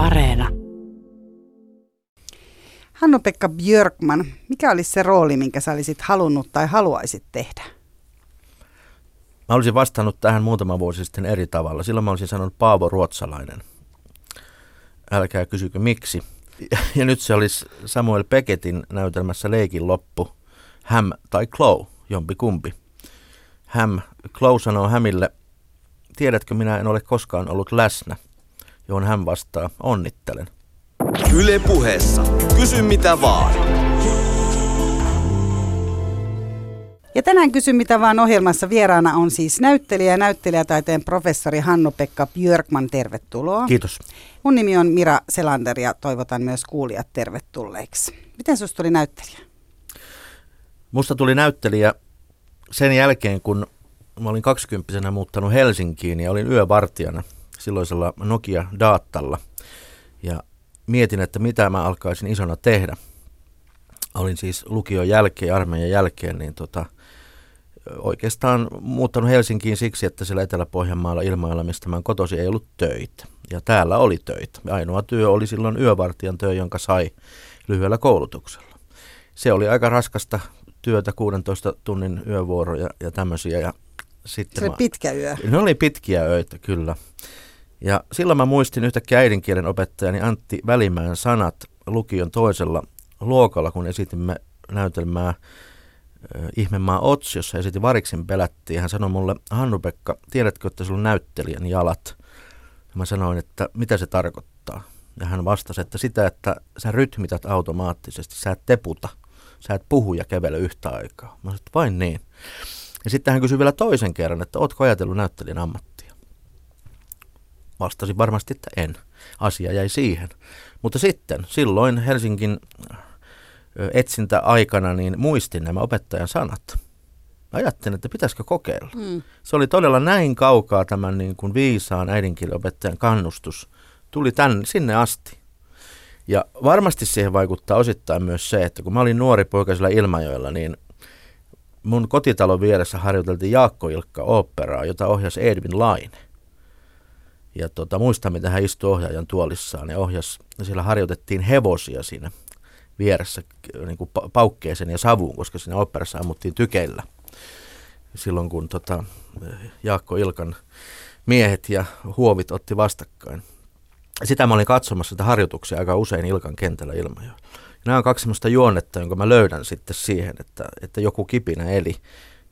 Areena. Hannu-Pekka Björkman, mikä olisi se rooli, minkä sä olisit halunnut tai haluaisit tehdä? Mä olisin vastannut tähän muutama vuosi sitten eri tavalla. Silloin mä olisin sanonut Paavo Ruotsalainen. Älkää kysykö miksi. Ja nyt se olisi Samuel Pecketin näytelmässä Leikin loppu. Häm tai Chloe, jompi kumpi. Häm, Chloe sanoo Hämille, tiedätkö minä en ole koskaan ollut läsnä, johon hän vastaa, onnittelen. Yle puheessa. Kysy mitä vaan. Ja tänään kysyn mitä vaan ohjelmassa vieraana on siis näyttelijä ja näyttelijätaiteen professori Hannu-Pekka Björkman. Tervetuloa. Kiitos. Mun nimi on Mira Selander ja toivotan myös kuulijat tervetulleiksi. Miten sinusta tuli näyttelijä? Musta tuli näyttelijä sen jälkeen, kun mä olin 20 muuttanut Helsinkiin ja olin yövartijana silloisella Nokia Daattalla. Ja mietin, että mitä mä alkaisin isona tehdä. Olin siis lukion jälkeen, armeijan jälkeen, niin tota, oikeastaan muuttanut Helsinkiin siksi, että siellä Etelä-Pohjanmaalla ilmailla, mistä mä kotosi, ei ollut töitä. Ja täällä oli töitä. Ainoa työ oli silloin yövartijan työ, jonka sai lyhyellä koulutuksella. Se oli aika raskasta työtä, 16 tunnin yövuoroja ja tämmöisiä. Ja sitten Se oli mä, pitkä yö. ne oli pitkiä öitä, kyllä. Ja silloin mä muistin yhtäkkiä äidinkielen opettajani Antti Välimäen sanat lukion toisella luokalla, kun esitimme näytelmää Ihmemaa Ots, jossa esitin variksen pelättiin. Hän sanoi mulle, Hannu-Pekka, tiedätkö, että sulla on näyttelijän jalat? Ja mä sanoin, että mitä se tarkoittaa? Ja hän vastasi, että sitä, että sä rytmität automaattisesti, sä et teputa, sä et puhu ja kävele yhtä aikaa. Mä sanoin, että vain niin. Ja sitten hän kysyi vielä toisen kerran, että ootko ajatellut näyttelijän ammattia? Vastasin varmasti, että en. Asia jäi siihen. Mutta sitten, silloin Helsingin etsintä-aikana, niin muistin nämä opettajan sanat. Ajattelin, että pitäisikö kokeilla. Mm. Se oli todella näin kaukaa tämän niin kuin viisaan äidinkielenopettajan kannustus. Tuli tänne, sinne asti. Ja varmasti siihen vaikuttaa osittain myös se, että kun mä olin nuori poika siellä Ilmajoella, niin mun kotitalon vieressä harjoiteltiin Jaakko Ilkka oopperaa, jota ohjasi Edwin Laine. Ja tota, muistan, miten hän istui ohjaajan tuolissaan ja ohjas, ja siellä harjoitettiin hevosia siinä vieressä niin kuin pa- paukkeeseen ja savuun, koska siinä oopperassa ammuttiin tykeillä. Silloin kun tota, Jaakko Ilkan miehet ja huovit otti vastakkain. Sitä mä olin katsomassa sitä harjoituksia aika usein Ilkan kentällä Ilmajoella. Nämä on kaksi sellaista juonnetta, jonka mä löydän sitten siihen, että, että joku kipinä eli.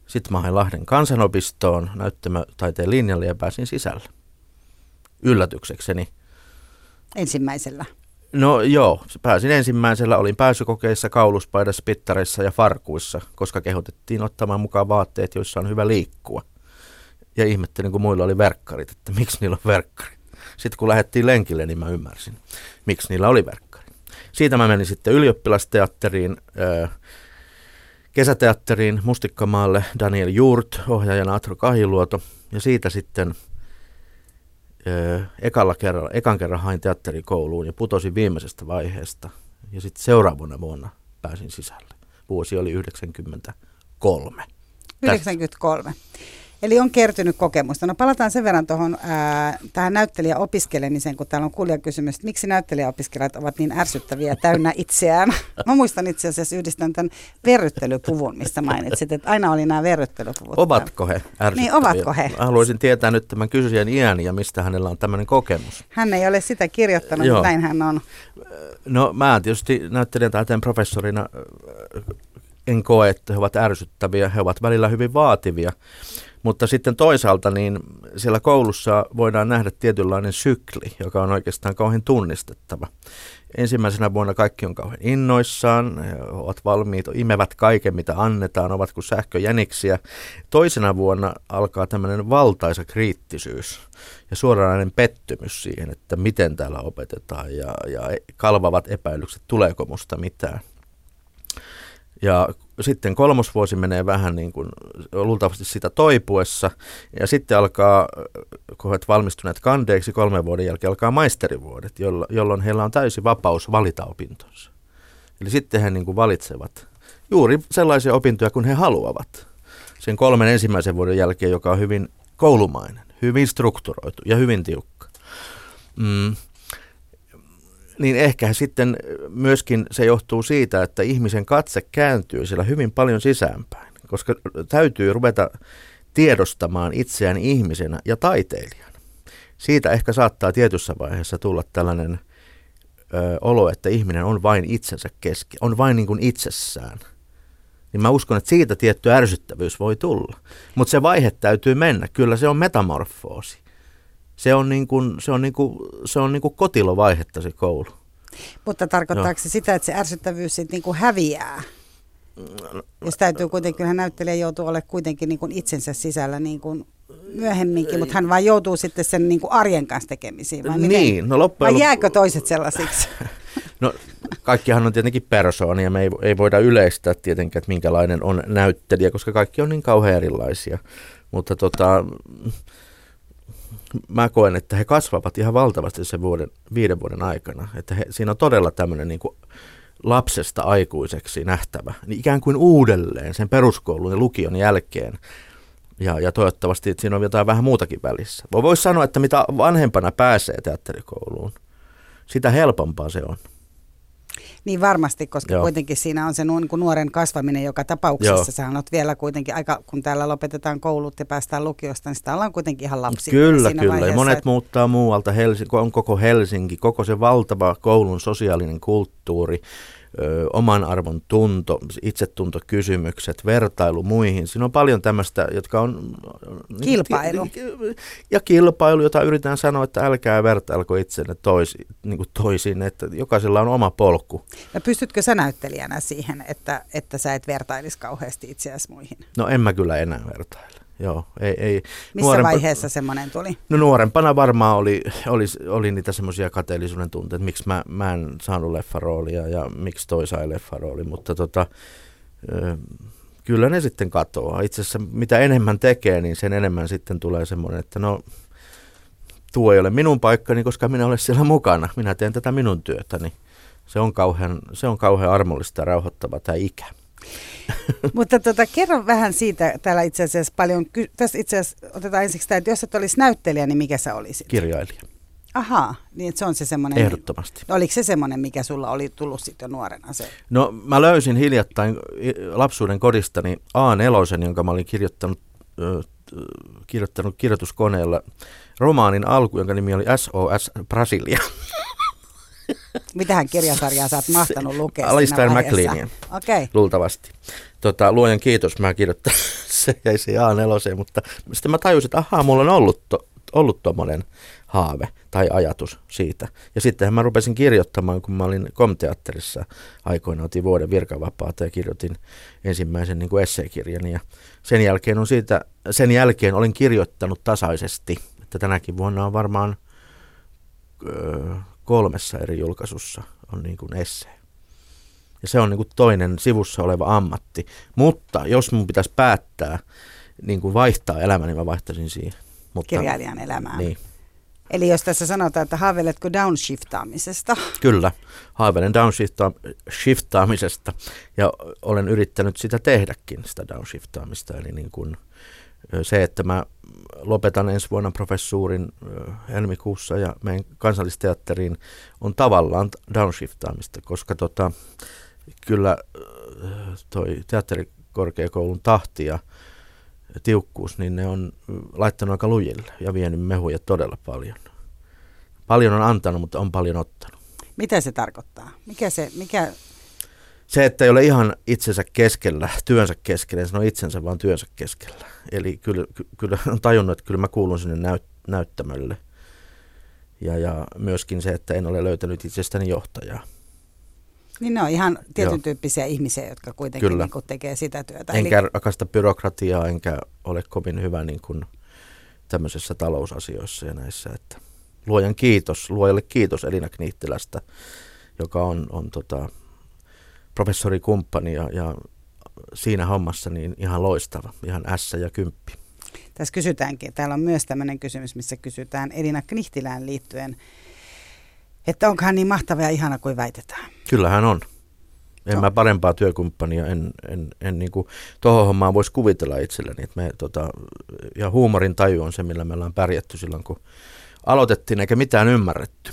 Sitten mä hain Lahden kansanopistoon näyttämötaiteen linjalle ja pääsin sisälle. Yllätyksekseni. Ensimmäisellä. No joo, pääsin ensimmäisellä, olin pääsykokeissa, kauluspaidassa, pittareissa ja farkuissa, koska kehotettiin ottamaan mukaan vaatteet, joissa on hyvä liikkua. Ja ihmettelin, kun muilla oli verkkarit, että miksi niillä on verkkari. Sitten kun lähdettiin lenkille, niin mä ymmärsin, miksi niillä oli verkkari. Siitä mä menin sitten ylioppilasteatteriin, ö, kesäteatteriin Mustikkamaalle Daniel Jurt, ohjaajana Atro Kahiluoto. Ja siitä sitten ekalla kerralla, ekan kerran hain teatterikouluun ja putosin viimeisestä vaiheesta. Ja sitten seuraavana vuonna pääsin sisälle. Vuosi oli 93. 93. Eli on kertynyt kokemusta. No palataan sen verran tuohon tähän näyttelijäopiskelemiseen, kun täällä on kuulijakysymys, että miksi näyttelijäopiskelijat ovat niin ärsyttäviä täynnä itseään. Mä muistan itse asiassa yhdistän tämän verryttelypuvun, mistä mainitsit, että aina oli nämä verryttelypuvut. Ovatko he ärsyttäviä? Niin, ovatko he? Mä haluaisin tietää nyt tämän kysyjän iän ja mistä hänellä on tämmöinen kokemus. Hän ei ole sitä kirjoittanut, Joo. mutta näin hän on. No mä tietysti näyttelijän taiteen professorina en koe, että he ovat ärsyttäviä. He ovat välillä hyvin vaativia. Mutta sitten toisaalta niin siellä koulussa voidaan nähdä tietynlainen sykli, joka on oikeastaan kauhean tunnistettava. Ensimmäisenä vuonna kaikki on kauhean innoissaan, ovat valmiit, imevät kaiken mitä annetaan, ovat kuin sähköjäniksiä. Toisena vuonna alkaa tämmöinen valtaisa kriittisyys ja suoranainen pettymys siihen, että miten täällä opetetaan ja, ja kalvavat epäilykset, tuleeko musta mitään. Ja sitten kolmosvuosi menee vähän niin kuin luultavasti sitä toipuessa. Ja sitten alkaa, kun olet valmistuneet kandeiksi kolmen vuoden jälkeen, alkaa maisterivuodet, jollo- jolloin heillä on täysi vapaus valita opintonsa. Eli sitten he niin kuin valitsevat juuri sellaisia opintoja kuin he haluavat. Sen kolmen ensimmäisen vuoden jälkeen, joka on hyvin koulumainen, hyvin strukturoitu ja hyvin tiukka. Mm. Niin ehkä sitten myöskin se johtuu siitä, että ihmisen katse kääntyy siellä hyvin paljon sisäänpäin, koska täytyy ruveta tiedostamaan itseään ihmisenä ja taiteilijana. Siitä ehkä saattaa tietyssä vaiheessa tulla tällainen ö, olo, että ihminen on vain itsensä keski, on vain niin kuin itsessään. Niin mä uskon, että siitä tietty ärsyttävyys voi tulla. Mutta se vaihe täytyy mennä. Kyllä se on metamorfoosi. Se on, niin kuin, se on, niin kuin, se on niin kuin kotilovaihetta se koulu. Mutta tarkoittaako se sitä, että se ärsyttävyys sitten niin kuin häviää? Jos täytyy kuitenkin, kyllähän näyttelijä joutuu olemaan kuitenkin niin kuin itsensä sisällä niin kuin myöhemminkin, mutta hän vaan joutuu sitten sen niin kuin arjen kanssa tekemisiin. Vai, miten? Niin, no loppujen vai jääkö toiset sellaisiksi? No kaikkihan on tietenkin persoonia, me ei, ei voida yleistää tietenkään, että minkälainen on näyttelijä, koska kaikki on niin kauhean erilaisia. Mutta tota, mä koen, että he kasvavat ihan valtavasti sen vuoden, viiden vuoden aikana. Että he, siinä on todella tämmöinen niin kuin lapsesta aikuiseksi nähtävä, niin ikään kuin uudelleen sen peruskoulun ja lukion jälkeen. Ja, ja toivottavasti että siinä on jotain vähän muutakin välissä. Voisi sanoa, että mitä vanhempana pääsee teatterikouluun, sitä helpompaa se on. Niin varmasti, koska Joo. Kuitenkin siinä on se nu- niin nuoren kasvaminen joka tapauksessa. Joo. Sähän olet vielä kuitenkin aika, kun täällä lopetetaan koulut ja päästään lukiosta, niin sitä ollaan kuitenkin ihan lapsi. Kyllä, siinä kyllä. Ja monet että- muuttaa muualta. Helsinki, on koko Helsinki, koko se valtava koulun sosiaalinen kulttuuri, ö, oman arvon tunto, itsetuntokysymykset, vertailu muihin. Siinä on paljon tämmöistä, jotka on... niin- Kilpailu. Ja kilpailu, jota yritetään sanoa, että älkää vertailko itsenne toisi, niin toisiin, että jokaisella on oma polku. Ja pystytkö sä näyttelijänä siihen, että, että sä et vertailisi kauheasti itseäsi muihin? No en mä kyllä enää vertaile. Joo, ei, ei. Missä Nuorempa- vaiheessa semmoinen tuli? No nuorempana varmaan oli, oli, oli niitä semmoisia kateellisuuden tunteita, että miksi mä, mä en saanut leffaroolia ja miksi toi sai leffarooli, mutta tota, kyllä ne sitten katoaa. Itse asiassa mitä enemmän tekee, niin sen enemmän sitten tulee semmoinen, että no tuo ei ole minun paikkani, koska minä olen siellä mukana. Minä teen tätä minun työtäni. Se on kauhean, se on kauhean armollista ja rauhoittava tämä ikä. Mutta tota, kerro vähän siitä, täällä itse asiassa paljon, ky- tässä itse asiassa otetaan ensiksi tämä, että jos et olisi näyttelijä, niin mikä sä olisit? Kirjailija, Ahaa, niin se on se semmoinen, ehdottomasti. oliko se semmoinen, mikä sulla oli tullut sitten jo nuorena se? No mä löysin hiljattain lapsuuden kodistani A4, jonka mä olin kirjoittanut, t- kirjoittanut kirjoituskoneella romaanin alku, jonka nimi oli SOS Brasilia. Mitähän kirjasarjaa sä oot mahtanut lukea Alistair. Okei. Okay. luultavasti. Tota, luojan kiitos, mä kirjoittan, se jäi se A4, mutta sitten mä tajusin, että ahaa, mulla on ollut, to, ollut tommonen haave tai ajatus siitä. Ja sittenhän mä rupesin kirjoittamaan, kun mä olin komteatterissa aikoina, otin vuoden virkavapaata ja kirjoitin ensimmäisen niin kuin esseekirjan. Ja sen jälkeen, on siitä, sen jälkeen olen kirjoittanut tasaisesti, että tänäkin vuonna on varmaan ö, kolmessa eri julkaisussa on niin kuin essee. Ja se on niin kuin toinen sivussa oleva ammatti. Mutta jos mun pitäisi päättää niin kuin vaihtaa elämä, niin mä vaihtaisin siihen. Mutta, Kirjailijan elämään. Niin, Eli jos tässä sanotaan, että haaveiletko downshiftaamisesta, kyllä. Haaveilen downshiftaamisesta ja olen yrittänyt sitä tehdäkin, sitä downshiftaamista. Eli niin kuin ö, se, että mä lopetan ensi vuonna professuurin helmikuussa ja menen kansallisteatteriin, on tavallaan downshiftaamista, koska tota, kyllä toi teatterikorkeakoulun tahti ja tiukkuus, niin ne on laittanut aika lujille ja vienyt mehuja todella paljon. Paljon on antanut, mutta on paljon ottanut. mitä se tarkoittaa? Mikä se, mikä, Se, että ei ole ihan itsensä keskellä, työnsä keskellä, en sano itsensä, vaan työnsä keskellä. Eli kyllä, ky- kyllä on tajunnut, että kyllä mä kuulun sinne näyt, näyttämölle. Ja, ja myöskin se, että en ole löytänyt itsestäni johtajaa. niin ne on ihan tietyn Joo. tyyppisiä ihmisiä, jotka kuitenkin Kyllä. niin kuin tekee sitä työtä. Enkä rakasta byrokratiaa, enkä ole kovin hyvä niin kuin tämmöisissä talousasioissa ja näissä. Että luojan kiitos, luojalle kiitos Elina Kniittilästä, joka on, on tota, professorikumppani ja, ja siinä hommassa niin ihan loistava, ihan ässä ja kymppi. Tässä kysytäänkin, täällä on myös tämmöinen kysymys, missä kysytään Elina Knihtilään liittyen, että onko hän niin mahtava ja ihana kuin väitetään. Kyllähän on. En Joo. mä parempaa työkumppania, en, en, en niin kuin, tohon hommaan voisi kuvitella itselleni. Että me, tota, ja huumorin taju on se, millä me ollaan pärjätty silloin, kun aloitettiin, eikä mitään ymmärretty.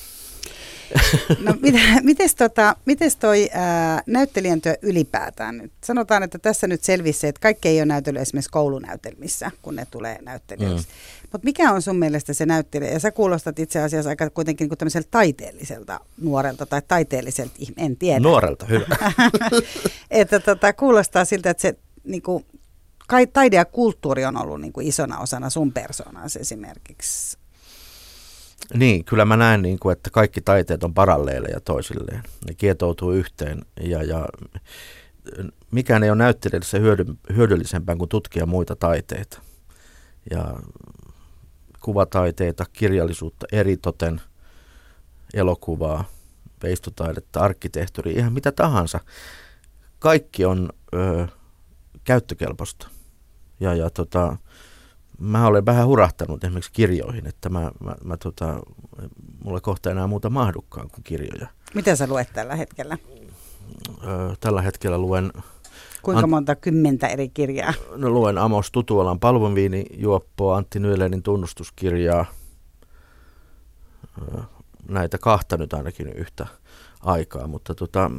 No mites, tota, mites toi ää, näyttelijän työ ylipäätään nyt? Sanotaan, että tässä nyt selvisi, että kaikki ei ole näytellyt esimerkiksi koulunäytelmissä, kun ne tulee näyttelijöiksi. Mm. Mutta mikä on sun mielestä se näyttelijä? Ja sä kuulostat itse asiassa aika kuitenkin niin tämmöiseltä taiteelliselta nuorelta tai taiteelliselta, en tiedä. Nuorelta, hyvä. että tota, kuulostaa siltä, että se niin kuin, kai, taide ja kulttuuri on ollut niin kuin isona osana sun persoonasi esimerkiksi. Niin, kyllä mä näen, niin kuin, että kaikki taiteet on paralleeleja toisilleen. Ne kietoutuu yhteen ja, ja mikään ei ole näyttelijässä hyödy, hyödyllisempää kuin tutkia muita taiteita. Ja kuvataiteita, kirjallisuutta eritoten, elokuvaa, veistotaidetta, arkkitehtuuri, ihan mitä tahansa. Kaikki on ö, käyttökelpoista. Ja, ja tota, mä olen vähän hurahtanut esimerkiksi kirjoihin, että mä, mä, mä tota, mulla kohta enää muuta mahdukkaan kuin kirjoja. Mitä sä luet tällä hetkellä? Tällä hetkellä luen... Kuinka monta kymmentä eri kirjaa? No, luen Amos Tutualan Juoppoa, Antti Nyelenin tunnustuskirjaa. Näitä kahta nyt ainakin yhtä aikaa, mutta tota,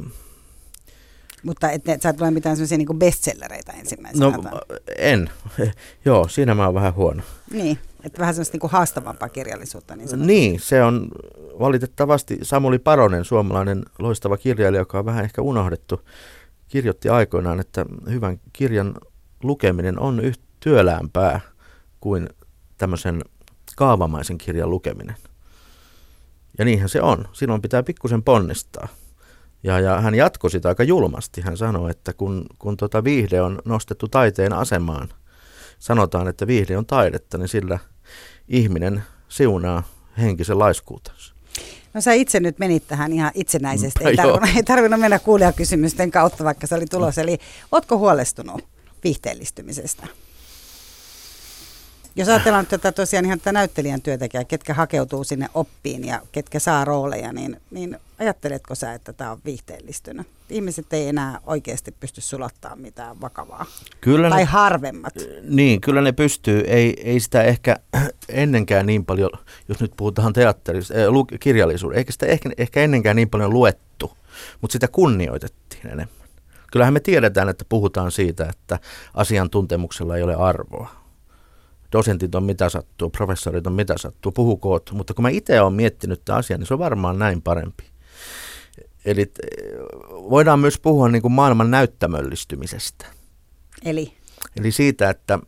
mutta et ne, sä et tule mitään sellaisia niin bestsellereitä ensimmäisenä. No en. Joo, siinä mä oon vähän huono. Niin, että vähän sellaista niin haastavampaa kirjallisuutta. Niin, niin, se on valitettavasti Samuli Paronen, suomalainen loistava kirjailija, joka on vähän ehkä unohdettu, kirjoitti aikoinaan, että hyvän kirjan lukeminen on yhtä työläämpää kuin tämmöisen kaavamaisen kirjan lukeminen. Ja niinhän se on. Silloin pitää pikkusen ponnistaa. Ja, ja hän jatkoi sitä aika julmasti. Hän sanoi, että kun, kun tota viihde on nostettu taiteen asemaan, sanotaan, että viihde on taidetta, niin sillä ihminen siunaa henkisen laiskuutensa. No sä itse nyt menit tähän ihan itsenäisesti. Ei tarvinnut, ei tarvinnut mennä kuulijakysymysten kautta, vaikka se oli tulos. Eli ootko huolestunut viihteellistymisestä? Jos ajatellaan nyt tätä tosiaan ihan tätä näyttelijän työtäkään, ketkä hakeutuu sinne oppiin ja ketkä saa rooleja, niin, niin ajatteletko sä, että tämä on viihteellistynyt? Ihmiset ei enää oikeasti pysty sulattaa mitään vakavaa. Kyllä tai ne, harvemmat. Niin, kyllä ne pystyy. Ei, ei sitä ehkä ennenkään niin paljon, jos nyt puhutaan teatterista, äh, kirjallisuudesta, eikä sitä ehkä, ehkä ennenkään niin paljon luettu, mutta sitä kunnioitettiin enemmän. Kyllähän me tiedetään, että puhutaan siitä, että asiantuntemuksella ei ole arvoa dosentit on mitä sattuu, professorit on mitä sattuu, puhukoot. Mutta kun mä itse olen miettinyt tämän asian, niin se on varmaan näin parempi. Eli eh, voidaan myös puhua niin kuin maailman näyttämöllistymisestä. Eli? Eli siitä, että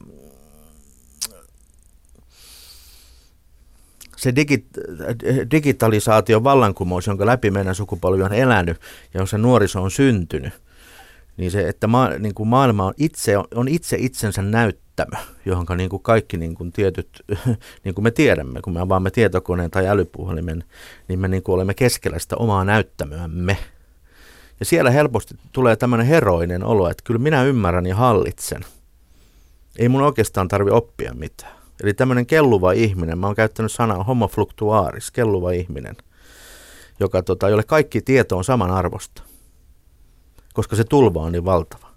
se digit, digitalisaation vallankumous, jonka läpi meidän sukupolvi on elänyt ja jossa nuoriso on syntynyt, niin se, että ma, niin kuin maailma on itse, on itse itsensä näyttämö, johon niin kuin kaikki niin kuin tietyt, niin kuin me tiedämme, kun me avaamme tietokoneen tai älypuhelimen, niin me niin kuin olemme keskellä sitä omaa näyttämöämme. Ja siellä helposti tulee tämmöinen heroinen olo, että kyllä minä ymmärrän ja hallitsen. Ei mun oikeastaan tarvi oppia mitään. Eli tämmöinen kelluva ihminen, mä oon käyttänyt sanaa homo fluctuaris, kelluva ihminen, joka, tota, jolle kaikki tieto on saman arvosta koska se tulva on niin valtava.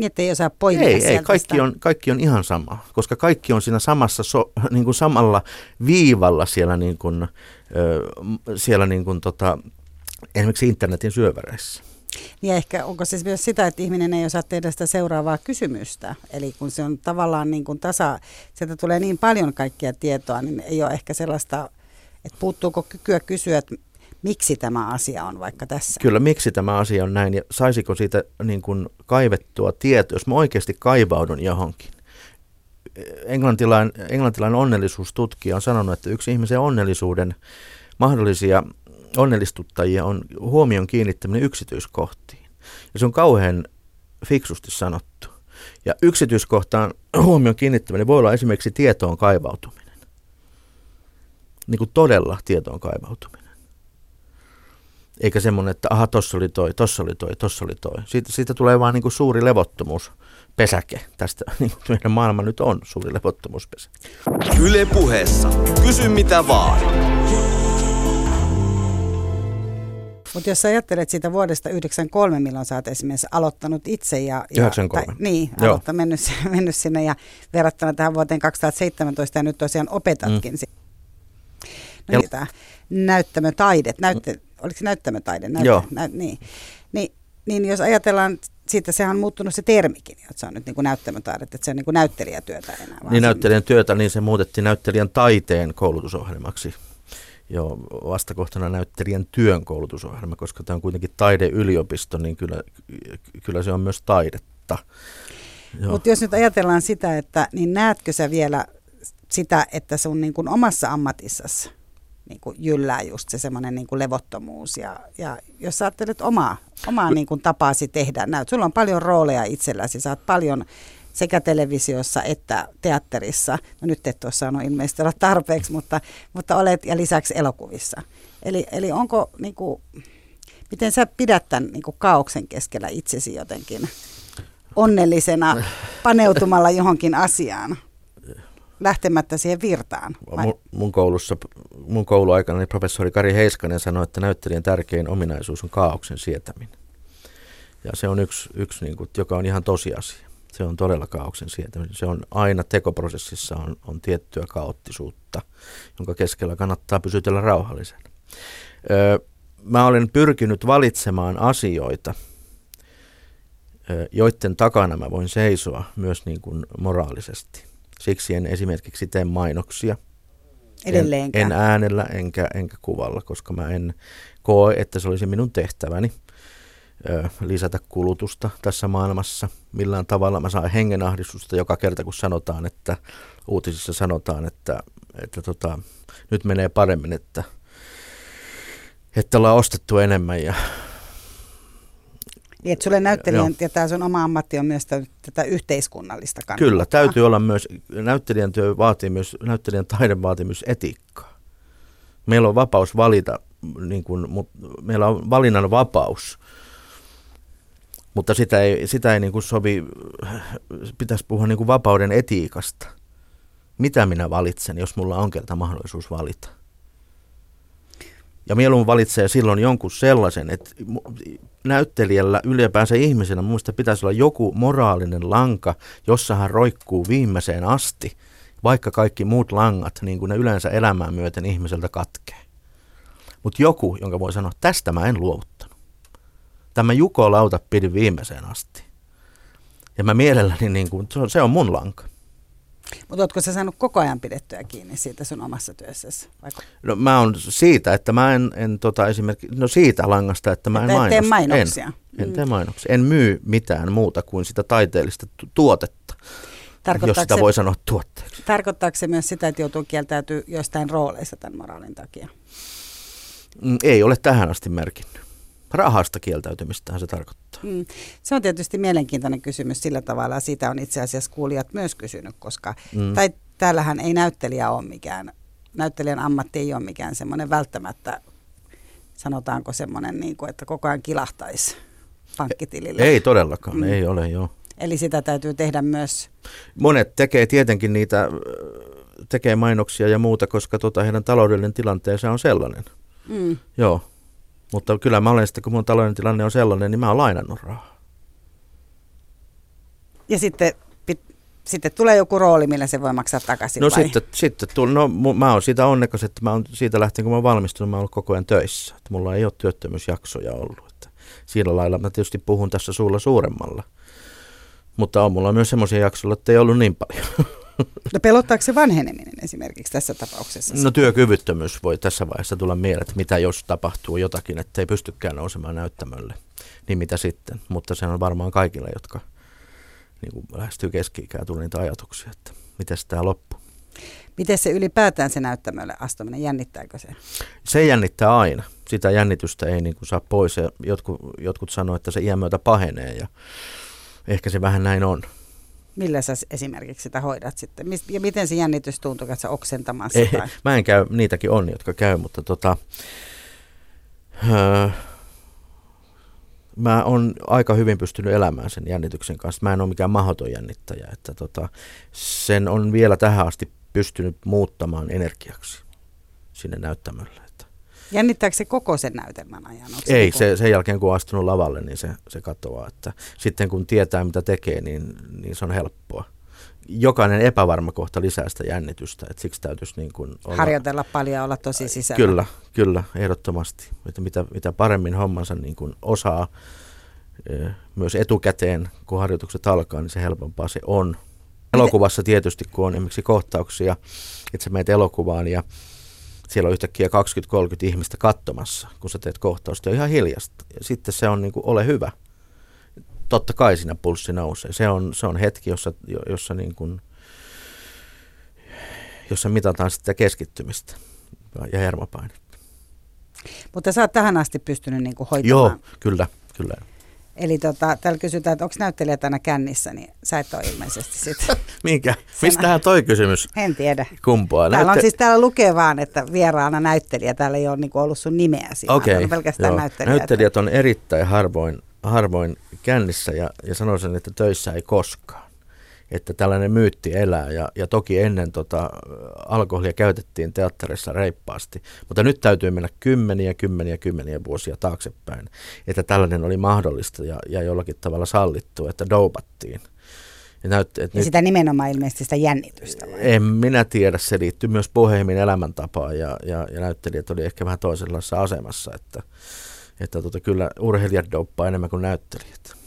Niin, että ei osaa poimia Ei, ei kaikki, on, kaikki on ihan sama, koska kaikki on siinä samassa, so, niin kuin samalla viivalla siellä, niin kuin, siellä niin kuin, tota, esimerkiksi internetin syöväreissä. Niin ehkä onko se myös sitä, että ihminen ei osaa tehdä sitä seuraavaa kysymystä. Eli kun se on tavallaan niin kuin tasa, sieltä tulee niin paljon kaikkia tietoa, niin ei ole ehkä sellaista, että puuttuuko kykyä kysyä, että miksi tämä asia on vaikka tässä. Kyllä, miksi tämä asia on näin ja saisiko siitä niin kuin kaivettua tietoa, jos mä oikeasti kaivaudun johonkin. Englantilainen, englantilainen onnellisuustutkija on sanonut, että yksi ihmisen onnellisuuden mahdollisia onnellistuttajia on huomion kiinnittäminen yksityiskohtiin. Ja se on kauhean fiksusti sanottu. Ja yksityiskohtaan huomion kiinnittäminen voi olla esimerkiksi tietoon kaivautuminen. Niin kuin todella tietoon kaivautuminen. Eikä semmoinen, että aha, tossa oli toi, tossa oli toi, tossa oli toi. Siitä, siitä tulee vaan niin kuin suuri levottomuus pesäke. Tästä niin kuin meidän maailma nyt on suuri levottomuuspesäke. Yle puheessa. Kysy mitä vaan. Mutta jos sä ajattelet siitä vuodesta 93, milloin sä oot esimerkiksi aloittanut itse ja... ja 93. Tai, niin, aloittanut, mennyt, mennyt sinne ja verrattuna tähän vuoteen 2017 ja nyt tosiaan opetatkin. Mm. No, niin, näyttämötaidet, näytte, oliko se näyttämötaide? Joo. Nä, niin. Niin, niin jos ajatellaan, siitä sehän on muuttunut se termikin, että se on nyt niin kuin näyttämötaidetta, että se on niin kuin näyttelijätyötä enää. vaan Niin näyttelijän työtä, niin se muutettiin näyttelijän taiteen koulutusohjelmaksi. Joo, vastakohtana näyttelijän työn koulutusohjelma, koska tämä on kuitenkin taideyliopisto, niin kyllä, kyllä se on myös taidetta. Mutta jos nyt ajatellaan sitä, että niin näetkö sä vielä sitä, että sun niin kuin omassa ammatissasi niin kuin jyllää just se semmoinen niin levottomuus. Ja, ja jos sä ajattelet omaa, omaa niin kuin tapaasi tehdä, näyt, sulla on paljon rooleja itselläsi, sä oot paljon sekä televisiossa että teatterissa. No nyt et ole saanut ilmeisesti olla tarpeeksi, mutta, mutta olet ja lisäksi elokuvissa. Eli, eli onko, niin kuin, miten sä pidät tämän niin kuin kaauksen keskellä itsesi jotenkin onnellisena paneutumalla johonkin asiaan, lähtemättä siihen virtaan? Vai- Mun, mun, koulussa, mun kouluaikana niin professori Kari Heiskanen sanoi, että näyttelijän tärkein ominaisuus on kaauksen sietäminen. Ja se on yksi, yksi niin kuin, joka on ihan tosiasia. Se on todella kaauksen sietäminen. Se on aina tekoprosessissa on, on tiettyä kaoottisuutta, jonka keskellä kannattaa pysytellä rauhallisena. Öö, mä olen pyrkinyt valitsemaan asioita, joiden takana mä voin seisoa myös niin kuin moraalisesti. Siksi en esimerkiksi tee mainoksia. Edelleenkään. En, en äänellä enkä, enkä kuvalla, koska mä en koe, että se olisi minun tehtäväni ö, lisätä kulutusta tässä maailmassa. Millään tavalla mä saan hengenahdistusta joka kerta, kun sanotaan, että uutisissa sanotaan, että, että tota, nyt menee paremmin, että, että ollaan ostettu enemmän ja Niin, että sulle näyttelijän, ja tämä sun oma ammatti on myös tä- tätä yhteiskunnallista kannalta. Kyllä, täytyy olla myös, näyttelijän työ vaatii myös, näyttelijän taide vaatii myös etiikkaa. Meillä on vapaus valita, niin kuin, mut, meillä on valinnan vapaus, mutta sitä ei, sitä ei niin kuin sovi, pitäisi puhua niin kuin vapauden etiikasta. Mitä minä valitsen, jos mulla on kerta mahdollisuus valita? Ja mieluummin valitsee silloin jonkun sellaisen, että näyttelijällä ylipäänsä ihmisenä muista pitäisi olla joku moraalinen lanka, jossa hän roikkuu viimeiseen asti, vaikka kaikki muut langat, niin kuin ne yleensä elämään myöten ihmiseltä katkee. Mutta joku, jonka voi sanoa, tästä mä en luovuttanut. Tämä Juko lauta pidin viimeiseen asti. Ja mä mielelläni, niin kuin, se on mun lanka. Mutta ootko sä saanut koko ajan pidettyä kiinni siitä sun omassa työssäsi? Vaikka No mä on siitä, että mä en, en tota esimerkiksi, no siitä langasta, että mä en Että et tee mainosta. mainoksia. En, en Mm. tee mainoksia. En myy mitään muuta kuin sitä taiteellista tu- tuotetta, jos sitä se, voi sanoa tuotteeksi. tarkoittaako se myös sitä, että joutuu kieltäytyy jostain rooleista tämän moraalin takia? Mm, Ei ole tähän asti merkinnyt. Rahasta kieltäytymistähän se tarkoittaa. Mm. Se on tietysti mielenkiintoinen kysymys sillä tavalla, ja siitä on itse asiassa kuulijat myös kysynyt, koska Mm. tai täällähän ei näyttelijä ole mikään, näyttelijän ammatti ei ole mikään semmoinen välttämättä, sanotaanko semmoinen, niin kuin, että koko ajan kilahtaisi pankkitilille. Ei todellakaan, Mm. ei ole joo. Eli sitä täytyy tehdä myös, Monet tekee tietenkin niitä, tekee mainoksia ja muuta, koska tota heidän taloudellinen tilanteensa on sellainen. mm, Joo. Mutta kyllä mä olen sitten, kun mun taloudellinen tilanne on sellainen, niin mä oon lainannut rahaa. ja sitten, pit, sitten tulee joku rooli, millä se voi maksaa takaisin No vai? sitten, sitten tuli, no mä oon siitä onnekas, että mä oon siitä lähtien, kun mä oon valmistunut, mä oon ollut koko ajan töissä. Että mulla ei ole työttömyysjaksoja ollut. Että siinä lailla mä tietysti puhun tässä suulla suuremmalla. Mutta on mulla myös semmoisia jaksoja, että ei ollut niin paljon. No pelottaako se vanheneminen esimerkiksi tässä tapauksessa? No työkyvyttömyys voi tässä vaiheessa tulla mieleen, että mitä jos tapahtuu jotakin, että ei pystykään nousemaan näyttämölle. Niin mitä sitten? Mutta se on varmaan kaikille, jotka niin kuin lähestyy keski-ikää, tulee niitä ajatuksia, että miten tämä loppuu. Miten se ylipäätään se näyttämölle astuminen, jännittääkö se? Se jännittää aina. Sitä jännitystä ei niin kuin saa pois. Ja jotkut, jotkut sanoo, että se iän myötä pahenee ja ehkä se vähän näin on. Millä sä esimerkiksi sitä hoidat sitten? Ja miten se jännitys tuntuu, että sä oksentamassa Ei, tai? mä en käy, niitäkin on, jotka käy, mutta tota, öö, mä oon aika hyvin pystynyt elämään sen jännityksen kanssa. Mä en ole mikään mahdoton jännittäjä, että tota, sen on vielä tähän asti pystynyt muuttamaan energiaksi sinne näyttämölle. Jännittääkö se koko sen näytelmän ajan? Onko ei, niinku- se, sen jälkeen kun on astunut lavalle, niin se, se katoaa. Että sitten kun tietää mitä tekee, niin, niin se on helppoa. jokainen epävarma kohta lisää sitä jännitystä, että siksi täytyisi niin kuin olla... Harjoitella paljon ja olla tosi sisällä. Kyllä, kyllä, ehdottomasti. Että mitä, mitä paremmin hommansa niin kuin osaa myös etukäteen, kun harjoitukset alkaa, niin se helpompaa se on. Elokuvassa tietysti, kun on esimerkiksi kohtauksia, että sä meet elokuvaan ja siellä on yhtäkkiä 20-30 ihmistä katsomassa, kun sä teet kohtausta, on ihan hiljasta. Ja sitten se on niin kuin, ole hyvä. Totta kai siinä pulssi nousee. Se on, se on hetki, jossa, jossa, niin kuin, jossa mitataan sitä keskittymistä ja hermopainetta. Mutta sä oot tähän asti pystynyt niin kuin hoitamaan. Joo, kyllä, kyllä. Eli tota, täällä kysytään, että onko näyttelijä tänä kännissä, niin sä et ole ilmeisesti sit. Minkä? Mistähän toi kysymys En tiedä. kumpuaa? Täällä on Näytte- siis täällä lukee vaan, että vieraana näyttelijä. Täällä ei ole niin ollut sun nimeä siinä. Okei, Täällä on pelkästään joo. näyttelijä. Näyttelijät on erittäin harvoin, harvoin kännissä ja, ja sanoisin, että töissä ei koskaan. Että tällainen myytti elää ja, ja toki ennen tota, alkoholia käytettiin teatterissa reippaasti, mutta nyt täytyy mennä kymmeniä, kymmeniä, kymmeniä vuosia taaksepäin, että tällainen oli mahdollista ja, ja jollakin tavalla sallittu, että doupattiin. Ja näytti, että Ja nyt, sitä nimenomaan ilmeisesti sitä jännitystä. Vai? en minä tiedä, se liittyy myös pohjimmin elämäntapaan ja, ja, ja näyttelijät oli ehkä vähän toisenlaisessa asemassa, että, että tota, kyllä urheilijat douppaa enemmän kuin näyttelijät.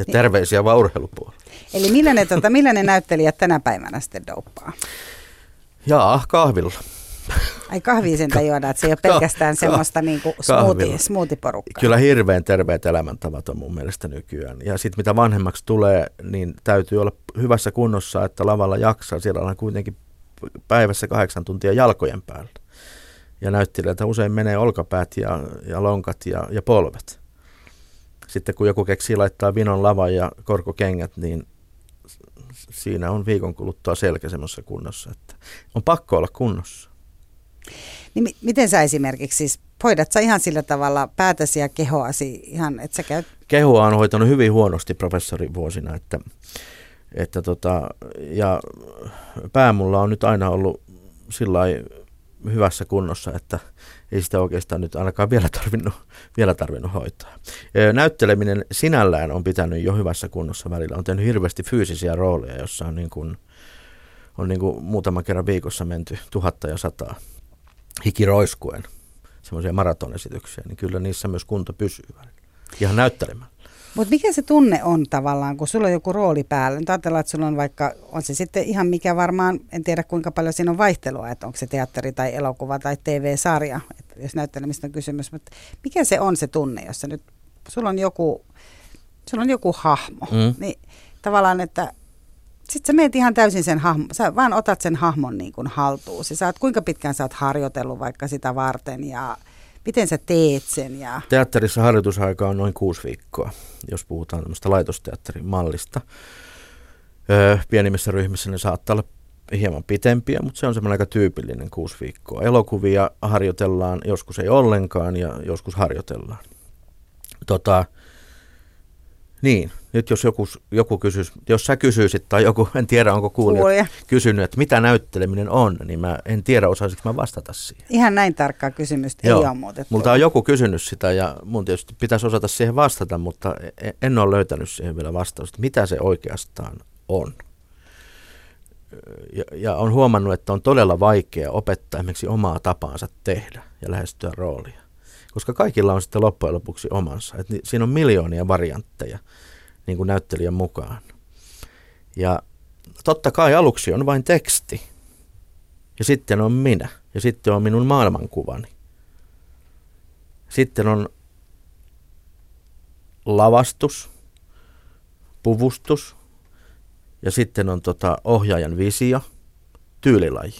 Ja Niin. terveisiä vaan urheilupuolella. Eli millä ne, tota, millä ne näyttelijät tänä päivänä sitten douppaa? Jaa, kahvilla. Ai kahvia sen juoda, että se ei ole pelkästään ka- semmoista niinku kahvilla. smoothie, smoothie-porukkaa. Kyllä hirveän terveet elämäntavat on mun mielestä nykyään. Ja sitten mitä vanhemmaksi tulee, niin täytyy olla hyvässä kunnossa, että lavalla jaksaa. Siellä on kuitenkin päivässä kahdeksan tuntia jalkojen päällä. Ja näyttelijältä usein menee olkapäät ja, ja lonkat ja, ja polvet. Sitten kun joku keksii laittaa vinon lavan ja korkokengät, niin siinä on viikon kuluttua selkä semmoisessa kunnossa, että on pakko olla kunnossa. Niin mi- miten sä esimerkiksi siis, hoidat sä ihan sillä tavalla päätäsi ja kehoasi ihan, että sä käyt, kehua on hoitanut hyvin huonosti professorin vuosina, että, että tota, ja pää mulla on nyt aina ollut sillä hyvässä kunnossa, että ei sitä oikeastaan nyt ainakaan vielä tarvinnut, vielä tarvinnut hoitaa. Näytteleminen sinällään on pitänyt jo hyvässä kunnossa välillä. On tehnyt hirveästi fyysisiä rooleja, jossa on, niin kuin, on niin kuin muutaman kerran viikossa menty tuhatta ja sataa hikiroiskuen semmoisia maratonesityksiä, niin kyllä niissä myös kunto pysyy välillä. Ihan näyttelemään. Mutta mikä se tunne on tavallaan, kun sulla on joku rooli päällä? Nyt ajatellaan, että sulla on vaikka, on se sitten ihan mikä varmaan, en tiedä kuinka paljon siinä on vaihtelua, että onko se teatteri tai elokuva tai TV-sarja, että jos näyttelemistä on kysymys, mutta mikä se on se tunne, jossa nyt sulla on joku, sulla on joku hahmo, Mm. niin tavallaan, että sitten sä meet ihan täysin sen hahmon, sä vaan otat sen hahmon niin kuin haltuun. Sä oot, kuinka pitkään sä oot harjoitellut vaikka sitä varten ja miten sä teet sen ja Teatterissa harjoitusaika on noin kuusi viikkoa, jos puhutaan tämmöistä laitosteatterin mallista. Öö, pienimmissä ryhmissä ne saattaa olla hieman pitempiä, mutta se on semmoinen aika tyypillinen kuusi viikkoa. Elokuvia harjoitellaan, joskus ei ollenkaan ja joskus harjoitellaan. Tota, niin, nyt jos joku, joku kysyisi, jos sä kysyisit tai joku, en tiedä onko kuulija, kuulija. kysynyt, että mitä näytteleminen on, niin mä en tiedä osaisinko mä vastata siihen. Ihan näin tarkkaa kysymystä Joo. ei ole muutettu. Multa on joku kysynyt sitä ja mun tietysti pitäisi osata siihen vastata, mutta e- en ole löytänyt siihen vielä vastausta, mitä se oikeastaan on. Ja, ja on huomannut, että on todella vaikea opettaa esimerkiksi omaa tapaansa tehdä ja lähestyä roolia. Koska kaikilla on sitten loppujen lopuksi omansa. Et siinä on miljoonia variantteja niin kuin näyttelijän mukaan. Ja totta kai aluksi on vain teksti. Ja sitten on minä. Ja sitten on minun maailmankuvani. Sitten on lavastus, puvustus ja sitten on tota ohjaajan visio, tyylilaji.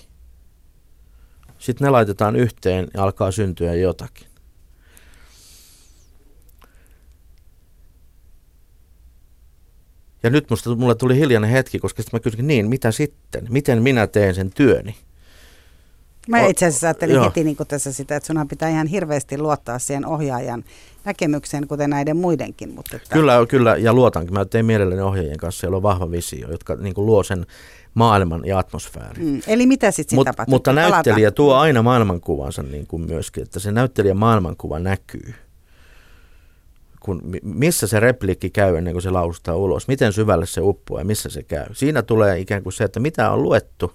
Sitten ne laitetaan yhteen ja alkaa syntyä jotakin. Ja nyt musta, mulle tuli hiljainen hetki, koska sitten mä kysyin, niin mitä sitten? Miten minä teen sen työni? Mä itse asiassa ajattelin joo. heti niin tässä sitä, että sunhan pitää ihan hirveästi luottaa siihen ohjaajan näkemykseen, kuten näiden muidenkin. Mutta että, Kyllä, kyllä, ja luotankin. Mä teen mielelläni ohjaajien kanssa, joilla on vahva visio, jotka niin kuin luo sen maailman ja atmosfäärin. Mm, eli mitä sitten Mut, tapahtuu? mutta Palataan. näyttelijä tuo aina maailmankuvansa niin kuin myöskin, että se näyttelijän maailmankuva näkyy. Kun, missä se repliikki käy ennen kuin se laustaa ulos, miten syvälle se uppoaa ja missä se käy. Siinä tulee ikään kuin se, että mitä on luettu,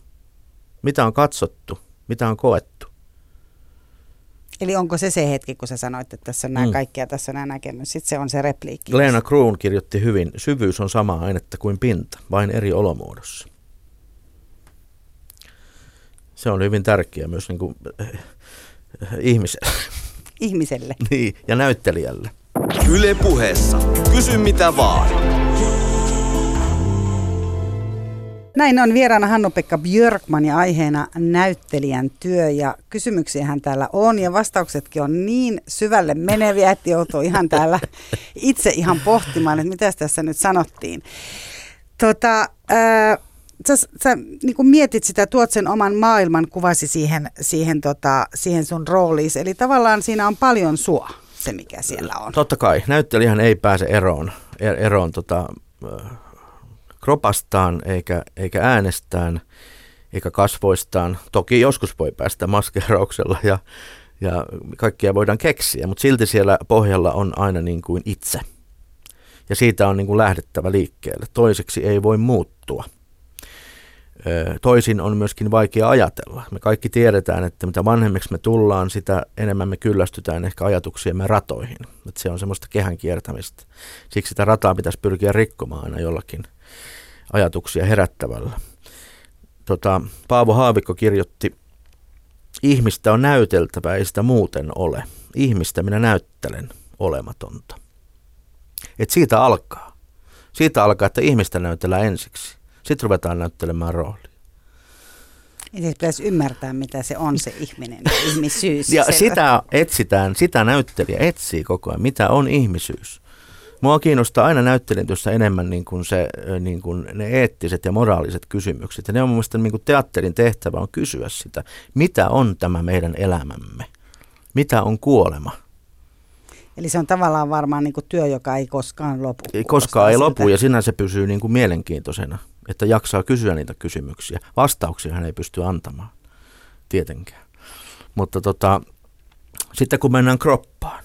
mitä on katsottu, mitä on koettu. Eli onko se se hetki, kun sä sanoit, että tässä on nämä mm. kaikki ja tässä on nämä näkemys, sitten se on se repliikki. Leena Kruun kirjoitti hyvin, syvyys on sama ainetta kuin pinta, vain eri olomuodossa. Se on hyvin tärkeä myös niin kuin, äh, ihmiselle. Ihmiselle. niin, ja näyttelijälle. Yle puheessa. Kysy mitä vaan. Näin on vieraana Hannu-Pekka Björkman ja aiheena näyttelijän työ ja kysymyksiähän täällä on ja vastauksetkin on niin syvälle meneviä, että joutuu ihan täällä itse ihan pohtimaan, että mitä tässä nyt sanottiin. Tota, ää, sä, sä niin mietit sitä, tuot sen oman maailman kuvasi siihen, siihen, tota, siihen sun rooliin, eli tavallaan siinä on paljon sua se, mikä siellä on. Totta kai, näyttelijähän ei pääse eroon, er, eroon tota, kropastaan eikä, eikä äänestään eikä kasvoistaan. Toki joskus voi päästä maskerauksella ja, ja kaikkia voidaan keksiä, mutta silti siellä pohjalla on aina niin kuin itse. Ja siitä on niin kuin lähdettävä liikkeelle. Toiseksi ei voi muuttua. Toisin on myöskin vaikea ajatella. Me kaikki tiedetään, että mitä vanhemmiksi me tullaan, sitä enemmän me kyllästytään ehkä ajatuksiemme ratoihin. Että se on semmoista kehän kiertämistä. Siksi sitä rataa pitäisi pyrkiä rikkomaan aina jollakin ajatuksia herättävällä. Tota, Paavo Haavikko kirjoitti, ihmistä on näyteltävä, ei sitä muuten ole. Ihmistä minä näyttelen olematonta. Et siitä alkaa. Siitä alkaa, että ihmistä näytellään ensiksi. Sitten ruvetaan näyttelemään roolia. Ja siis pitäisi ymmärtää, mitä se on se ihminen, ihmisyys. ja sitä etsitään, sitä näyttelijä etsii koko ajan, mitä on ihmisyys. Mua kiinnostaa aina näyttelijätyössä enemmän niin kuin se, niin kuin ne eettiset ja moraaliset kysymykset. Ja ne on mun mielestä niin kuin teatterin tehtävä on kysyä sitä, mitä on tämä meidän elämämme? Mitä on kuolema? Eli se on tavallaan varmaan niin kuin työ, joka ei koskaan lopu. Ei koskaan ei lopu ja sinä se pysyy niin kuin mielenkiintoisena, että jaksaa kysyä niitä kysymyksiä. Vastauksia hän ei pysty antamaan, tietenkään. Mutta tota, sitten kun mennään kroppaan,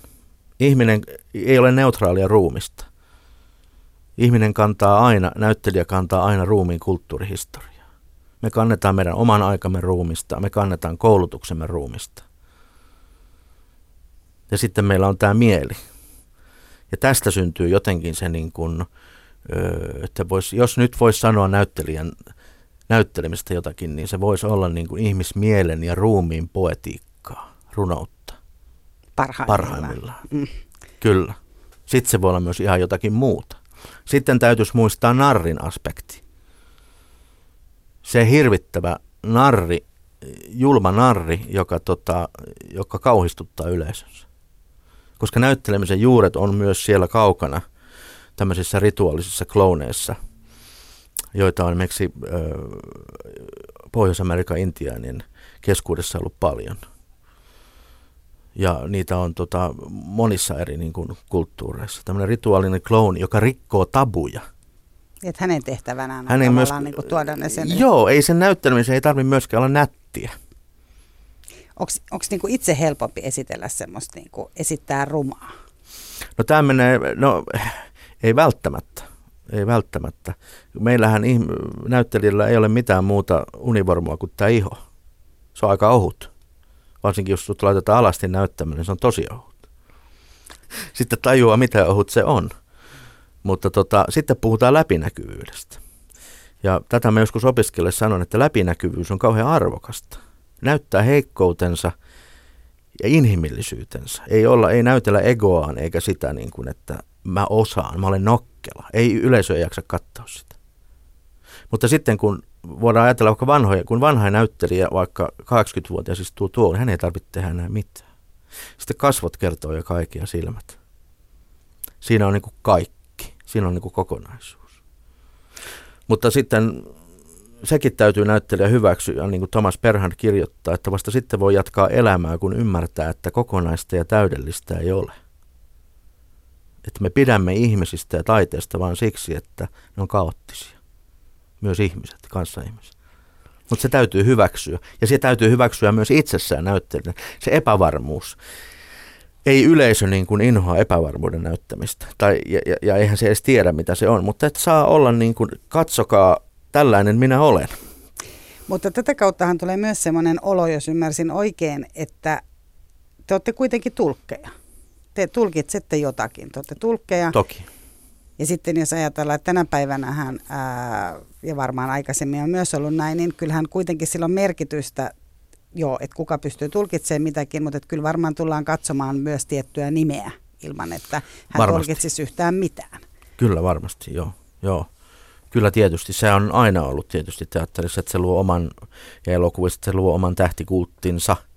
ihminen ei ole neutraalia ruumista. Ihminen kantaa aina, näyttelijä kantaa aina ruumiin kulttuurihistoriaa. Me kannetaan meidän oman aikamme ruumista, me kannetaan koulutuksemme ruumista. Ja sitten meillä on tämä mieli. Ja tästä syntyy jotenkin se, niin kuin, että vois, jos nyt voisi sanoa näyttelijän näyttelemistä jotakin, niin se voisi olla niin kuin ihmismielen ja ruumiin poetiikkaa, runoutta. Parhaimmillaan. Parhaimmillaan. Mm. Kyllä. Sitten se voi olla myös ihan jotakin muuta. Sitten täytyisi muistaa narrin aspekti. Se hirvittävä narri, julma narri, joka, tota, joka kauhistuttaa yleisönsä. Koska näyttelemisen juuret on myös siellä kaukana tämmöisissä rituaalisissa klooneissa, joita on esimerkiksi Pohjois-Amerikan intiaanien keskuudessa ollut paljon – ja niitä on tota, monissa eri niin kuin, kulttuureissa. Tämmöinen rituaalinen clown, joka rikkoo tabuja. Et hänen tehtävänään on hänen myös, niin kuin, tuoda ne sen... Joo, ei sen näyttelemisen ei tarvitse myöskään olla nättiä. Onko niin itse helpompi esitellä semmoista, niin kuin, esittää rumaa? No tämä menee, no ei välttämättä. Ei välttämättä. Meillähän näyttelijällä ei ole mitään muuta univormua kuin tämä iho. Se on aika ohut varsinkin jos sut laitetaan alasti näyttämään, niin se on tosi ohut. Sitten tajuaa, mitä ohut se on. Mutta tota, sitten puhutaan läpinäkyvyydestä. Ja tätä mä joskus opiskelle sanon, että läpinäkyvyys on kauhean arvokasta. Näyttää heikkoutensa ja inhimillisyytensä. Ei, olla, ei näytellä egoaan eikä sitä, niin kuin, että mä osaan, mä olen nokkela. Ei yleisö ei jaksa katsoa sitä. Mutta sitten kun voidaan ajatella vaikka vanhoja, kun vanha näyttelijä, vaikka 80-vuotias istuu tuolla, hän ei tarvitse tehdä enää mitään. Sitten kasvot kertoo jo kaikkia silmät. Siinä on niin kuin kaikki. Siinä on niin kuin kokonaisuus. Mutta sitten sekin täytyy näyttelijä hyväksyä, niin kuin Thomas Perhand kirjoittaa, että vasta sitten voi jatkaa elämää, kun ymmärtää, että kokonaista ja täydellistä ei ole. Että me pidämme ihmisistä ja taiteesta vain siksi, että ne on kaoottisia myös ihmiset, kanssaihmiset. Mutta se täytyy hyväksyä. Ja se täytyy hyväksyä myös itsessään näyttelijänä. Se epävarmuus. ei yleisö niin kuin inhoa epävarmuuden näyttämistä. Tai, ja, ja, ja eihän se edes tiedä, mitä se on. Mutta että saa olla niin kuin, katsokaa, tällainen minä olen. Mutta tätä kauttahan tulee myös semmoinen olo, jos ymmärsin oikein, että te olette kuitenkin tulkkeja. Te tulkitsette jotakin, te olette tulkkeja. Toki. Ja sitten jos ajatellaan, että tänä päivänä hän, ää, ja varmaan aikaisemmin on myös ollut näin, niin kyllähän kuitenkin sillä on merkitystä, joo, että kuka pystyy tulkitsemaan mitäkin, mutta että kyllä varmaan tullaan katsomaan myös tiettyä nimeä ilman, että hän varmasti. tulkitsisi yhtään mitään. Kyllä varmasti, joo. joo. Kyllä tietysti, se on aina ollut tietysti teatterissa, että se luo oman, ja elokuvissa, että se luo oman tähtikulttinsa –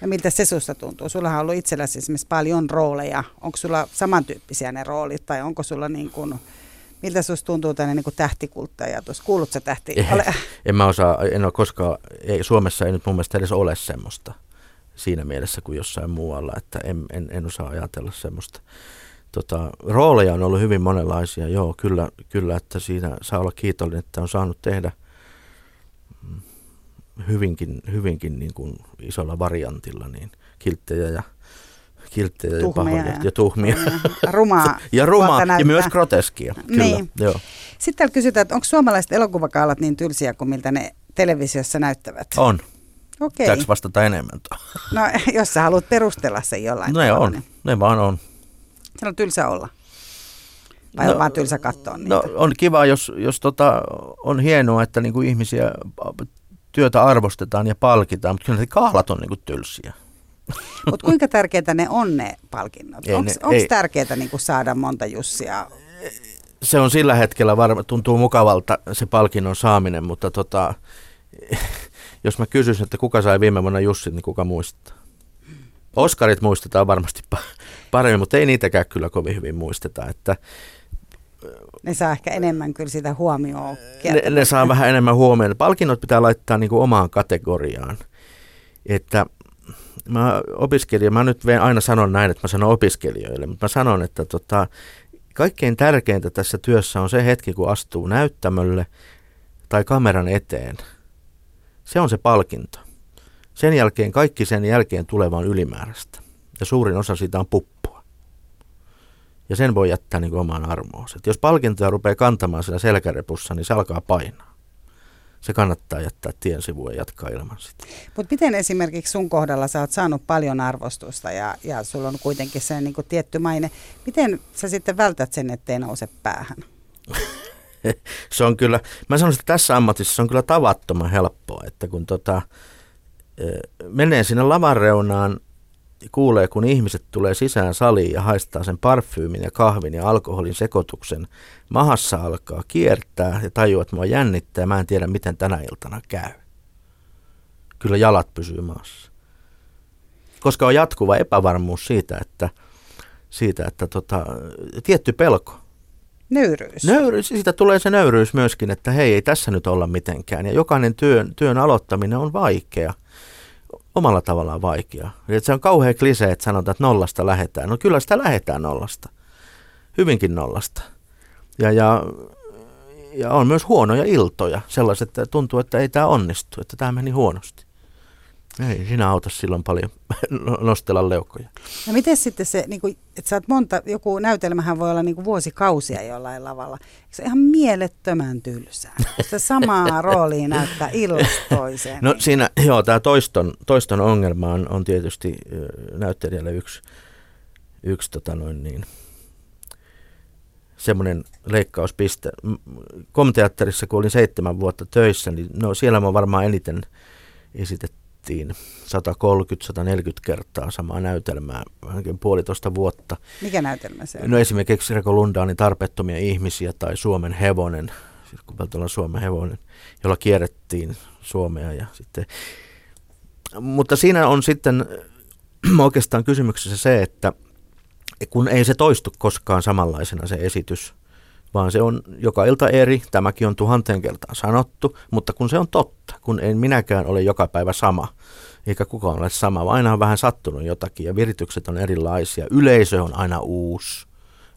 ja miltä se susta tuntuu? Sulla on ollut itselläsi esimerkiksi paljon rooleja. Onko sulla samantyyppisiä ne roolit tai onko sulla niin kuin, miltä susta tuntuu tämmöinen niin tähtikulttajatus? Kuulutko tähti? Ei, Ole. En mä osaa, en ole koskaan, ei, Suomessa ei nyt mun mielestä edes ole semmoista siinä mielessä kuin jossain muualla, että en, en, en osaa ajatella semmoista. Tota, rooleja on ollut hyvin monenlaisia, joo, kyllä, kyllä, että siinä saa olla kiitollinen, että on saanut tehdä hyvinkin, hyvinkin niin kuin isolla variantilla niin kilttejä ja kilttejä ja pahoja ja, ja tuhmia. Ja rumaa. ja rumaa ja myös groteskia. Kyllä, niin. joo. Sitten täällä kysytään, että onko suomalaiset elokuvakaalat niin tylsiä kuin miltä ne televisiossa näyttävät? On. Okei. Okay. vastata enemmän No, jos sä haluat perustella sen jollain No ne on, niin. ne vaan on. Se on tylsä olla. Vai no, on vaan tylsä katsoa niitä? No on kiva, jos, jos tota, on hienoa, että niinku ihmisiä työtä arvostetaan ja palkitaan, mutta kyllä ne kaalat on niin kuin tylsiä. Mutta kuinka tärkeitä ne on ne palkinnot? Onko tärkeää niin kuin saada monta Jussia? Se on sillä hetkellä varma, tuntuu mukavalta se palkinnon saaminen, mutta tota, jos mä kysyisin, että kuka sai viime vuonna Jussit, niin kuka muistaa? Oskarit muistetaan varmasti paremmin, mutta ei niitäkään kyllä kovin hyvin muisteta. Että ne saa ehkä enemmän kyllä sitä huomioon. Ne, ne saa vähän enemmän huomioon. Palkinnot pitää laittaa niin kuin omaan kategoriaan. Että mä opiskelija, mä nyt aina sanon näin, että mä sanon opiskelijoille, mutta mä sanon, että tota, kaikkein tärkeintä tässä työssä on se hetki, kun astuu näyttämölle tai kameran eteen. Se on se palkinto. Sen jälkeen, kaikki sen jälkeen tulevaan ylimääräistä. Ja suurin osa siitä on puppua. Ja sen voi jättää niin kuin omaan armoon. jos palkintoja rupeaa kantamaan siellä selkärepussa, niin se alkaa painaa. Se kannattaa jättää tien sivuun ja jatkaa ilman sitä. Mutta miten esimerkiksi sun kohdalla sä oot saanut paljon arvostusta ja, ja sulla on kuitenkin se niin kuin tietty maine. Miten sä sitten vältät sen, ettei nouse päähän? se on kyllä, mä sanoisin, että tässä ammatissa se on kyllä tavattoman helppoa, että kun tota, menee sinne lavan reunaan kuulee, kun ihmiset tulee sisään saliin ja haistaa sen parfyymin ja kahvin ja alkoholin sekoituksen. Mahassa alkaa kiertää ja tajuaa, että mua jännittää ja mä en tiedä, miten tänä iltana käy. Kyllä jalat pysyy maassa. Koska on jatkuva epävarmuus siitä, että, siitä, että tota, tietty pelko. Nöyryys. Nöyryys. Siitä tulee se nöyryys myöskin, että hei, ei tässä nyt olla mitenkään. Ja jokainen työn, työn aloittaminen on vaikea omalla tavallaan vaikea. Eli se on kauhean klise, että sanotaan, että nollasta lähetään. No kyllä sitä lähetään nollasta. Hyvinkin nollasta. Ja, ja, ja on myös huonoja iltoja, sellaiset, että tuntuu, että ei tämä onnistu, että tämä meni huonosti. Ei sinä auta silloin paljon nostella leukoja. No miten sitten se, niin kuin, että sä oot monta, joku näytelmähän voi olla niin kuin vuosikausia jollain lavalla. Se on ihan mielettömän tylsää. Se samaa roolia näyttää illasta toiseen. No siinä, joo, tämä toiston, toiston ongelma on, on tietysti näyttelijälle yksi, yksi tota noin niin, semmoinen leikkauspiste. Komteatterissa, kun olin seitsemän vuotta töissä, niin no siellä mä varmaan eniten esitetty tehtiin 130-140 kertaa samaa näytelmää, ainakin puolitoista vuotta. Mikä näytelmä se on? No esimerkiksi Reko Lundaanin Tarpeettomia ihmisiä tai Suomen hevonen, siis kun Suomen hevonen, jolla kierrettiin Suomea ja sitten mutta siinä on sitten oikeastaan kysymyksessä se, että kun ei se toistu koskaan samanlaisena se esitys, vaan se on joka ilta eri. Tämäkin on tuhanteen kertaan sanottu, mutta kun se on totta, kun en minäkään ole joka päivä sama, eikä kukaan ole sama, vaan aina on vähän sattunut jotakin ja viritykset on erilaisia. Yleisö on aina uusi,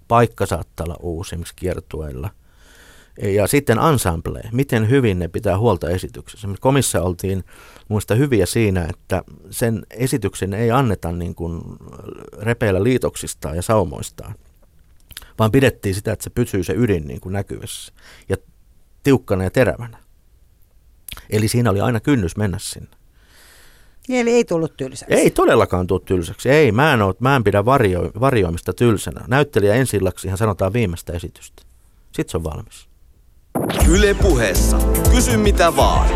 paikka saattaa olla uusi esimerkiksi kiertueilla. Ja sitten ensemble, miten hyvin ne pitää huolta esityksessä. Me komissa oltiin muista hyviä siinä, että sen esityksen ei anneta niin kuin repeillä liitoksistaan ja saumoistaan, vaan pidettiin sitä, että se pysyy se ydin niin kuin näkyvissä ja tiukkana ja terävänä. Eli siinä oli aina kynnys mennä sinne. Eli ei tullut tylsäksi. Ei todellakaan tullut tylsäksi. Ei, mä en, ole, mä en pidä varjo, varjoimista tylsänä. Näyttelijä ensillaksi ihan sanotaan viimeistä esitystä. Sitten se on valmis. Yle puheessa. Kysy mitä vaan.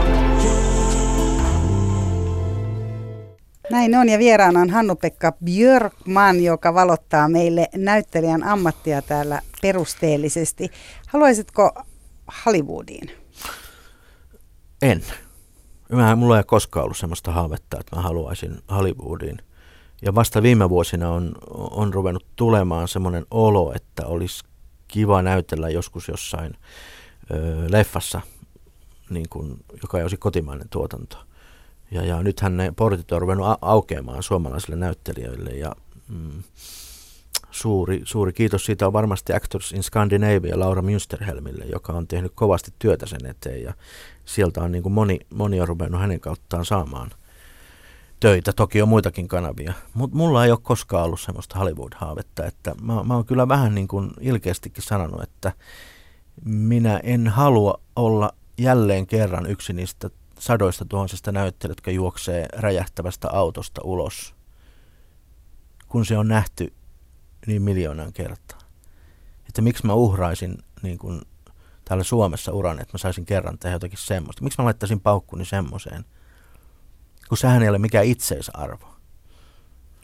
Näin on ja vieraana on Hannu-Pekka Björkman, joka valottaa meille näyttelijän ammattia täällä perusteellisesti. Haluaisitko Hollywoodiin? En. Mä, mulla ei koskaan ollut sellaista haavetta, että mä haluaisin Hollywoodiin. Ja vasta viime vuosina on, on ruvennut tulemaan semmoinen olo, että olisi kiva näytellä joskus jossain ö, leffassa, niin kuin, joka ei olisi kotimainen tuotanto. Ja, ja nythän ne portit on ruvennut aukeamaan suomalaisille näyttelijöille ja mm, suuri, suuri kiitos siitä on varmasti Actors in Scandinavia Laura Münsterhelmille, joka on tehnyt kovasti työtä sen eteen ja sieltä on niin kuin moni, moni on ruvennut hänen kauttaan saamaan töitä. Toki on muitakin kanavia, mutta mulla ei ole koskaan ollut semmoista Hollywood-haavetta, että mä, mä oon kyllä vähän niin kuin ilkeästikin sanonut, että minä en halua olla jälleen kerran yksi niistä sadoista tuhansista näyttelijöistä, jotka juoksee räjähtävästä autosta ulos, kun se on nähty niin miljoonan kertaa. Että miksi mä uhraisin niin kuin täällä Suomessa uran, että mä saisin kerran tehdä jotakin semmoista. Miksi mä laittaisin paukkuni semmoiseen, kun sehän ei ole mikään itseisarvo.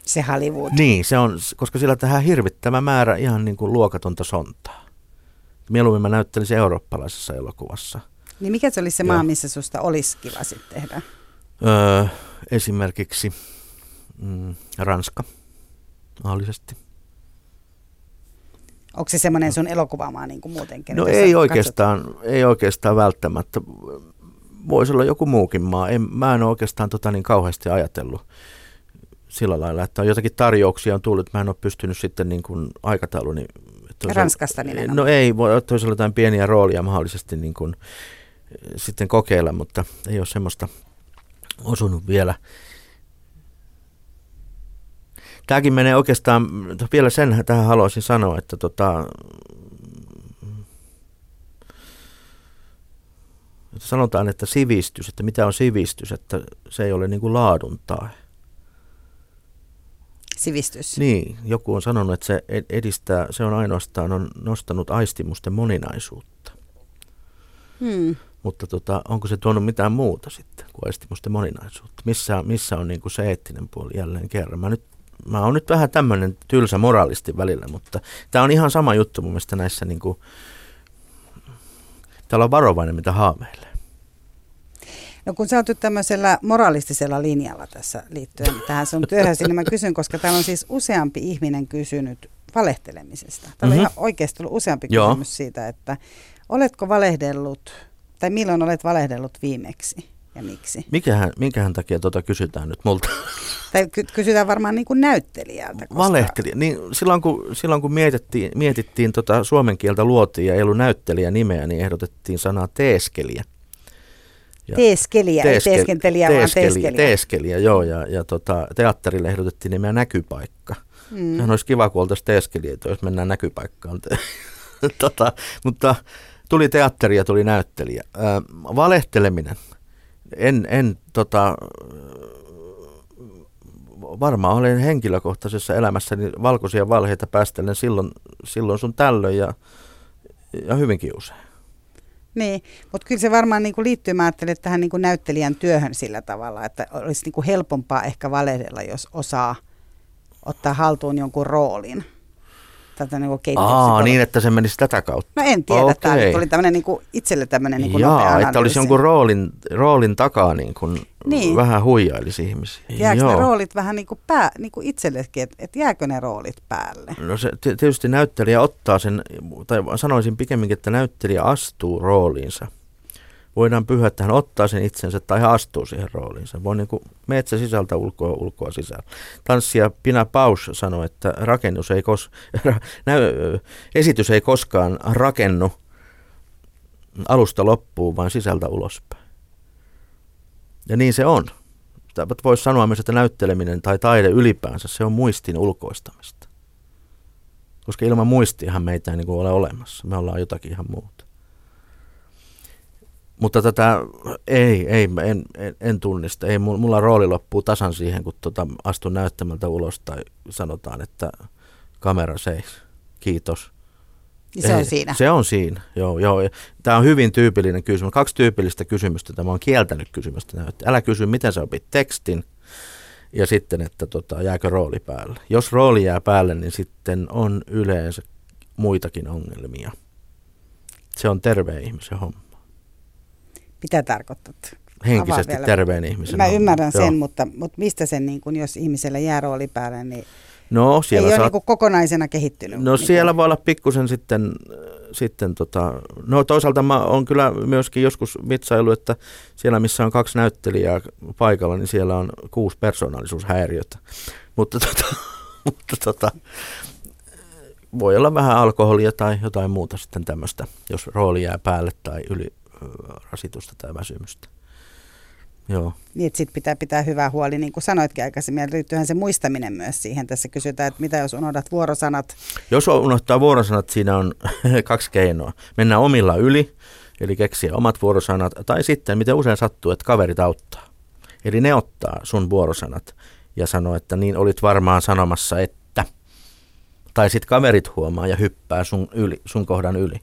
Se Hollywood. Niin, se on, koska sillä tähän hirvittävä määrä ihan niin kuin luokatonta sontaa. Mieluummin mä näyttelisin eurooppalaisessa elokuvassa. Niin mikä se olisi se maa, missä susta olisi kiva sitten tehdä? Öö, esimerkiksi mm, Ranska mahdollisesti. Onko se semmoinen sun elokuvaamaa niin kuin muutenkin? No ei oikeastaan, ei oikeastaan välttämättä. Voisi olla joku muukin maa. En, mä en ole oikeastaan tota niin kauheasti ajatellut sillä lailla, että on jotakin tarjouksia on tullut, mä en ole pystynyt sitten niin kuin aikatauluni. Ranskasta nimenomaan. No ei, voi olla jotain pieniä roolia mahdollisesti niin kuin, sitten kokeilla, mutta ei ole semmoista osunut vielä. Tämäkin menee oikeastaan, vielä sen tähän haluaisin sanoa, että tota, että sanotaan, että sivistys, että mitä on sivistys, että se ei ole niin kuin laadun tae. Sivistys. Niin, joku on sanonut, että se edistää, se on ainoastaan on nostanut aistimusten moninaisuutta. Hmm. Mutta tota, onko se tuonut mitään muuta sitten kuin aistimusten moninaisuutta? Missä, missä on niin kuin se eettinen puoli jälleen kerran? Mä nyt mä oon nyt vähän tämmöinen tylsä moraalisti välillä, mutta tämä on ihan sama juttu mun mielestä näissä niin kuin, täällä on varovainen mitä haaveilee. No kun sä oot tämmöisellä moralistisella linjalla tässä liittyen tähän sun työhön, niin mä kysyn, koska täällä on siis useampi ihminen kysynyt valehtelemisesta. Täällä mm-hmm. on ihan oikeasti ollut useampi Joo. kysymys siitä, että oletko valehdellut, tai milloin olet valehdellut viimeksi? ja miksi? Mikähän, minkähän takia tuota kysytään nyt multa? Tai ky- kysytään varmaan niin kuin näyttelijältä. Koska... Valehtelija. Niin silloin kun, silloin kun mietittiin, mietittiin tota suomen kieltä luotiin ja ei ollut näyttelijä nimeä, niin ehdotettiin sanaa teeskelijä. Ja teeskelijä, teeske, ei teeskentelijä, teeskelijä, vaan teeskelijä. Teeskelijä, joo. Ja, ja tota, teatterille ehdotettiin nimeä näkypaikka. Mm. Sehän olisi kiva, kun oltaisiin teeskelijöitä, jos mennään näkypaikkaan. tota, mutta tuli teatteri ja tuli näyttelijä. Äh, valehteleminen en, en tota, varmaan olen henkilökohtaisessa elämässäni valkoisia valheita päästellen silloin, silloin sun tällöin ja, ja hyvinkin usein. Niin, mutta kyllä se varmaan niin kuin liittyy, mä ajattelen, tähän niin kuin näyttelijän työhön sillä tavalla, että olisi niin kuin helpompaa ehkä valehdella, jos osaa ottaa haltuun jonkun roolin tätä niin Aa, niin, että se menisi tätä kautta. No en tiedä, okay. tämä tuli tämmöinen niin itselle tämmöinen niin Jaa, nopea analyysi. että olisi jonkun roolin, roolin takaa niin kuin niin. vähän huijailisi ihmisiä. Jääkö Joo. ne roolit vähän niin kuin, pää, niin kuin itsellekin, että et jääkö ne roolit päälle? No se tietysti näyttelijä ottaa sen, tai sanoisin pikemminkin, että näyttelijä astuu rooliinsa – voidaan pyhä, että hän ottaa sen itsensä tai hän astuu siihen rooliinsa. Voi niin kuin metsä sisältä ulkoa, ulkoa sisällä. Tanssija Pina Paus sanoi, että rakennus ei kos, nä, esitys ei koskaan rakennu alusta loppuun, vaan sisältä ulospäin. Ja niin se on. Voisi sanoa myös, että näytteleminen tai taide ylipäänsä, se on muistin ulkoistamista. Koska ilman muistiahan meitä ei niin kuin ole olemassa. Me ollaan jotakin ihan muuta. Mutta tätä ei, ei en, en, en tunnista. Ei, mulla rooli loppuu tasan siihen, kun tota, astun näyttämältä ulos tai sanotaan, että kamera seis. Kiitos. Ja se ei, on siinä. Se on siinä, joo. joo. Tämä on hyvin tyypillinen kysymys. Kaksi tyypillistä kysymystä. Tämä on kieltänyt kysymystä. Älä kysy, miten sä opit tekstin ja sitten, että tota, jääkö rooli päälle. Jos rooli jää päälle, niin sitten on yleensä muitakin ongelmia. Se on terveen ihmisen homma. Mitä tarkoittaa? Henkisesti terveen ihmisen Mä ymmärrän Joo. sen, mutta, mutta mistä sen, niin kun, jos ihmisellä jää rooli päälle, niin No, siellä ei ole saat... niin kokonaisena kehittynyt. No niin siellä voi olla pikkusen sitten, sitten tota, no toisaalta mä oon kyllä myöskin joskus vitsailu, että siellä missä on kaksi näyttelijää paikalla, niin siellä on kuusi persoonallisuushäiriötä. Mutta tota, mutta tota, voi olla vähän alkoholia tai jotain muuta sitten tämmöistä, jos rooli jää päälle tai yli rasitusta tai väsymystä. Joo. Niin, että sit pitää pitää hyvää huoli, niin kuin sanoitkin aikaisemmin, ja liittyyhän se muistaminen myös siihen. Tässä kysytään, että mitä jos unohdat vuorosanat. Jos unohtaa vuorosanat, siinä on kaksi keinoa. Mennään omilla yli, eli keksiä omat vuorosanat, tai sitten, miten usein sattuu, että kaverit auttaa. Eli ne ottaa sun vuorosanat ja sanoo, että niin olit varmaan sanomassa, että. Tai sitten kaverit huomaa ja hyppää sun, yli, sun kohdan yli.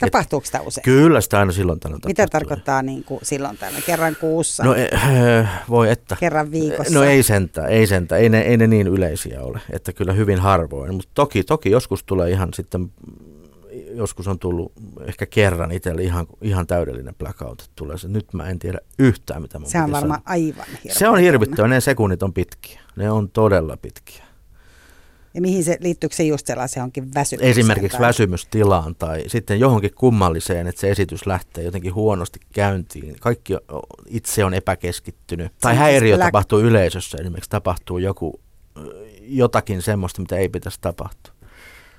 Tapahtuuko sitä usein? Kyllä sitä aina silloin tällöin Mitä tapahtuu. tarkoittaa niin kuin silloin tällöin? Kerran kuussa? No eh, voi että. Kerran viikossa? No ei sentään, ei sentään. Ei ne, ei ne niin yleisiä ole, että kyllä hyvin harvoin. Mutta toki, toki joskus tulee ihan sitten, joskus on tullut ehkä kerran itselle ihan, ihan täydellinen blackout. Tulee se, nyt mä en tiedä yhtään, mitä mun Se on varmaan sanoa. aivan hirveä. Se on hirvittävä, ne sekunnit on pitkiä. Ne on todella pitkiä. Ja mihin se, liittyykö se just sellaiseen johonkin väsymykseen? Esimerkiksi tai- väsymystilaan tai sitten johonkin kummalliseen, että se esitys lähtee jotenkin huonosti käyntiin. Kaikki itse on epäkeskittynyt. Tai Siis häiriö black- tapahtuu yleisössä, esimerkiksi tapahtuu joku, jotakin semmoista, mitä ei pitäisi tapahtua.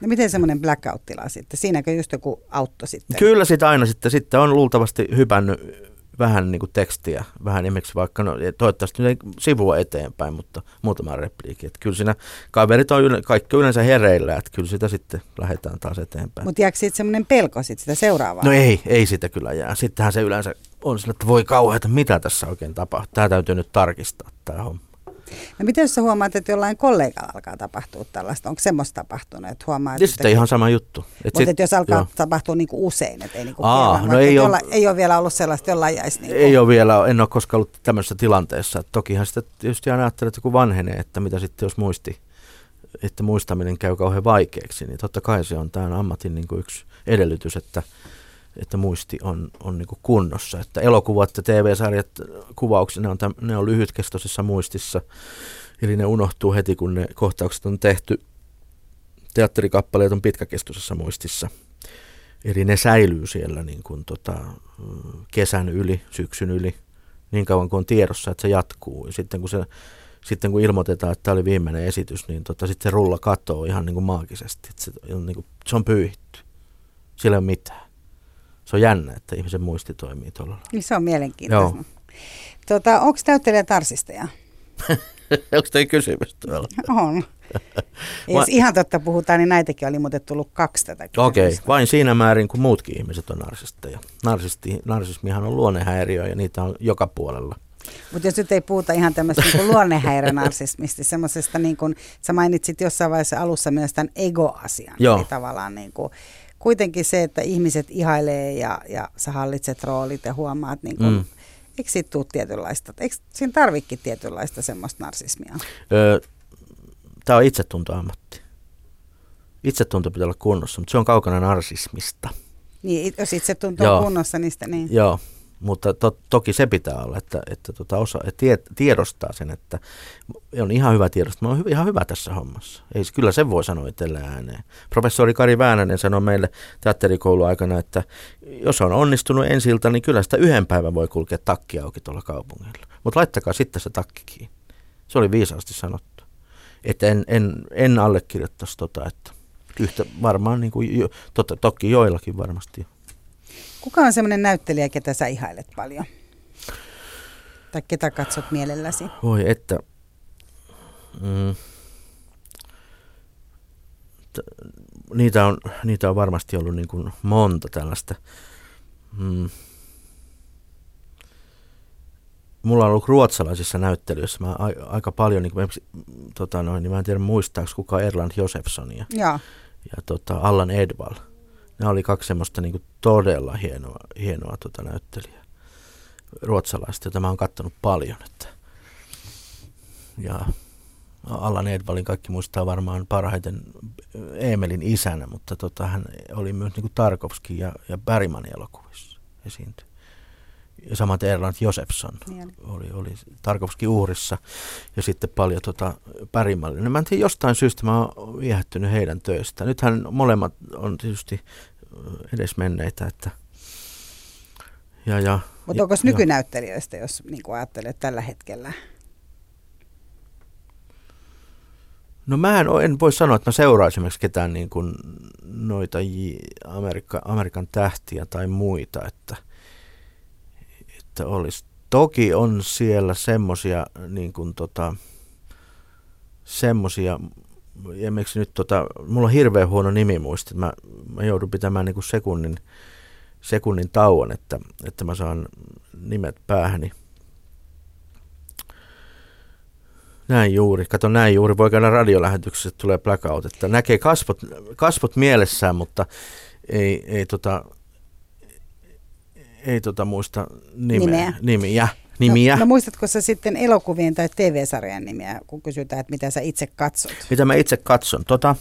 No miten semmoinen blackout-tila sitten? Siinäkö just joku autto sitten? Kyllä sitä aina sitten, sitten on luultavasti hypännyt vähän niin kuin tekstiä, vähän esimerkiksi vaikka, no, toivottavasti nyt ei sivua eteenpäin, mutta muutama repliikki. Että kyllä siinä kaverit on yle, kaikki yleensä hereillä, että kyllä sitä sitten lähdetään taas eteenpäin. Mutta jääkö siitä semmoinen pelko sit sitä seuraavaa? No ei, ei sitä kyllä jää. Sittenhän se yleensä on sillä, että voi kauheata, mitä tässä oikein tapahtuu. Tämä täytyy nyt tarkistaa, tämä homma. No miten jos sä huomaat, että jollain kollegalla alkaa tapahtua tällaista? Onko semmoista tapahtunut, että huomaa, Ja sitten ihan sama juttu. Et Mutta sit- et jos alkaa joo. tapahtua niinku usein, että ei niinku Aa, kerran, no ei oo- jolla, ei ole vielä ollut sellaista, jollain jäisi niinku, Ei ole vielä, en ole koskaan ollut tämmöisessä tilanteessa. Et tokihan sitä tietysti aina ajattelee, että kun vanhenee, että mitä sitten jos muisti, että muistaminen käy kauhean vaikeaksi, niin totta kai se on tämän ammatin niin kuin yksi edellytys, että, että muisti on, on niin kunnossa. Että elokuvat ja TV-sarjat, kuvaukset, ne on, täm, ne on lyhytkestoisessa muistissa, eli ne unohtuu heti, kun ne kohtaukset on tehty. Teatterikappaleet on pitkäkestoisessa muistissa. Eli ne säilyy siellä niin kuin tota, kesän yli, syksyn yli, niin kauan kuin on tiedossa, että se jatkuu. Ja sitten kun, se, sitten kun ilmoitetaan, että tämä oli viimeinen esitys, niin tota, sitten se rulla katoo ihan niin kuin maagisesti. Että se, on niin kuin, se on pyyhitty. Sillä ei ole mitään. Se on jännä, että ihmisen muisti toimii tuolla niin se on mielenkiintoista. Joo. Tota, Onko näyttelijä tarsisteja? Onko tämä kysymys tuolla? On. Ja jos ihan totta puhutaan, niin näitäkin oli muuten tullut kaksi tätä Okei, kysymystä. vain siinä määrin kuin muutkin ihmiset on narsisteja. Narsisti, narsismihan on luonnehäiriö ja niitä on joka puolella. Mutta jos nyt ei puhuta ihan tämmöistä niin luonnehäiriönarsismista, semmoisesta niin kuin, sä mainitsit jossain vaiheessa alussa myös tämän ego-asian. Joo. Eli tavallaan niin kuin, kuitenkin se, että ihmiset ihailee ja, ja sä hallitset roolit ja huomaat, niin kuin, Mm. eikö siitä tule tietynlaista, eikö siinä tarvikin tietynlaista semmoista narsismia? Öö, Tämä on itsetuntoammatti. Itsetunto pitää olla kunnossa, mutta se on kaukana narsismista. Niin, jos itse tuntuu Joo. kunnossa, niin sitä niin. Joo, mutta to, toki se pitää olla, että, että tota osa, että tie, tiedostaa sen, että on ihan hyvä tiedostaa, mä oon ihan hyvä tässä hommassa. Ei, kyllä sen voi sanoa itselle ääneen. Professori Kari Väänänen sanoi meille teatterikouluaikana, että jos on onnistunut ensi ilta, niin kyllä sitä yhden päivän voi kulkea takki auki tuolla kaupungilla. Mutta laittakaa sitten se takki kiinni. Se oli viisaasti sanottu. Että en, en, en allekirjoittaisi tota, että yhtä varmaan niin kuin jo, totta, toki joillakin varmasti. Kuka on semmoinen näyttelijä, ketä sä ihailet paljon? Tai ketä katsot mielelläsi? Voi että. Mm. T- niitä, on, niitä on varmasti ollut niin kuin monta tällaista. Mm. Mulla on ollut ruotsalaisissa näyttelyissä mä a- aika paljon, niin kuin, tota noin, niin mä en tiedä muistaako kuka Erland Josefssonia Joo. ja tota Allan Edwall. Ne oli kaksi semmoista niin kuin todella hienoa, hienoa tota näyttelijää ruotsalaista, jota mä oon kattonut paljon. Että. Ja Allan Edwallin kaikki muistaa varmaan parhaiten Emelin isänä, mutta tota, hän oli myös niin kuin Tarkovski ja, ja Bergmanin elokuvissa esiintyi. Ja samaten Erland Josefsson Niin. oli, oli Tarkovski uhrissa ja sitten paljon tota Bergmanille. Mä en tiedä, jostain syystä mä oon viehättynyt heidän töistä. Nythän molemmat on tietysti edesmenneitä, että ja, ja, Mutta onko nykynäyttelijöistä, jos niin kuin ajattelet tällä hetkellä? No mä en, en voi sanoa, että mä seuraisin esimerkiksi ketään niin kuin noita Amerikka, Amerikan tähtiä tai muita, että, että olisi. Toki on siellä semmosia niin kuin tota, semmosia, esimerkiksi nyt tota, mulla on hirveän huono nimimuisti, mä, mä joudun pitämään niin kuin sekunnin, sekunnin tauon, että, että mä saan nimet päähäni. Näin juuri. Kato näin juuri. Voi käydä radiolähetyksessä, tulee blackout. Että näkee kasvot, kasvot mielessään, mutta ei, ei, tota, ei tota muista nimeä. Nimeä. Nimiä. Nimiä. No, no muistatko sä sitten elokuvien tai TV-sarjan nimiä, kun kysytään, että mitä sä itse katsot? Mitä mä itse katson? Tota,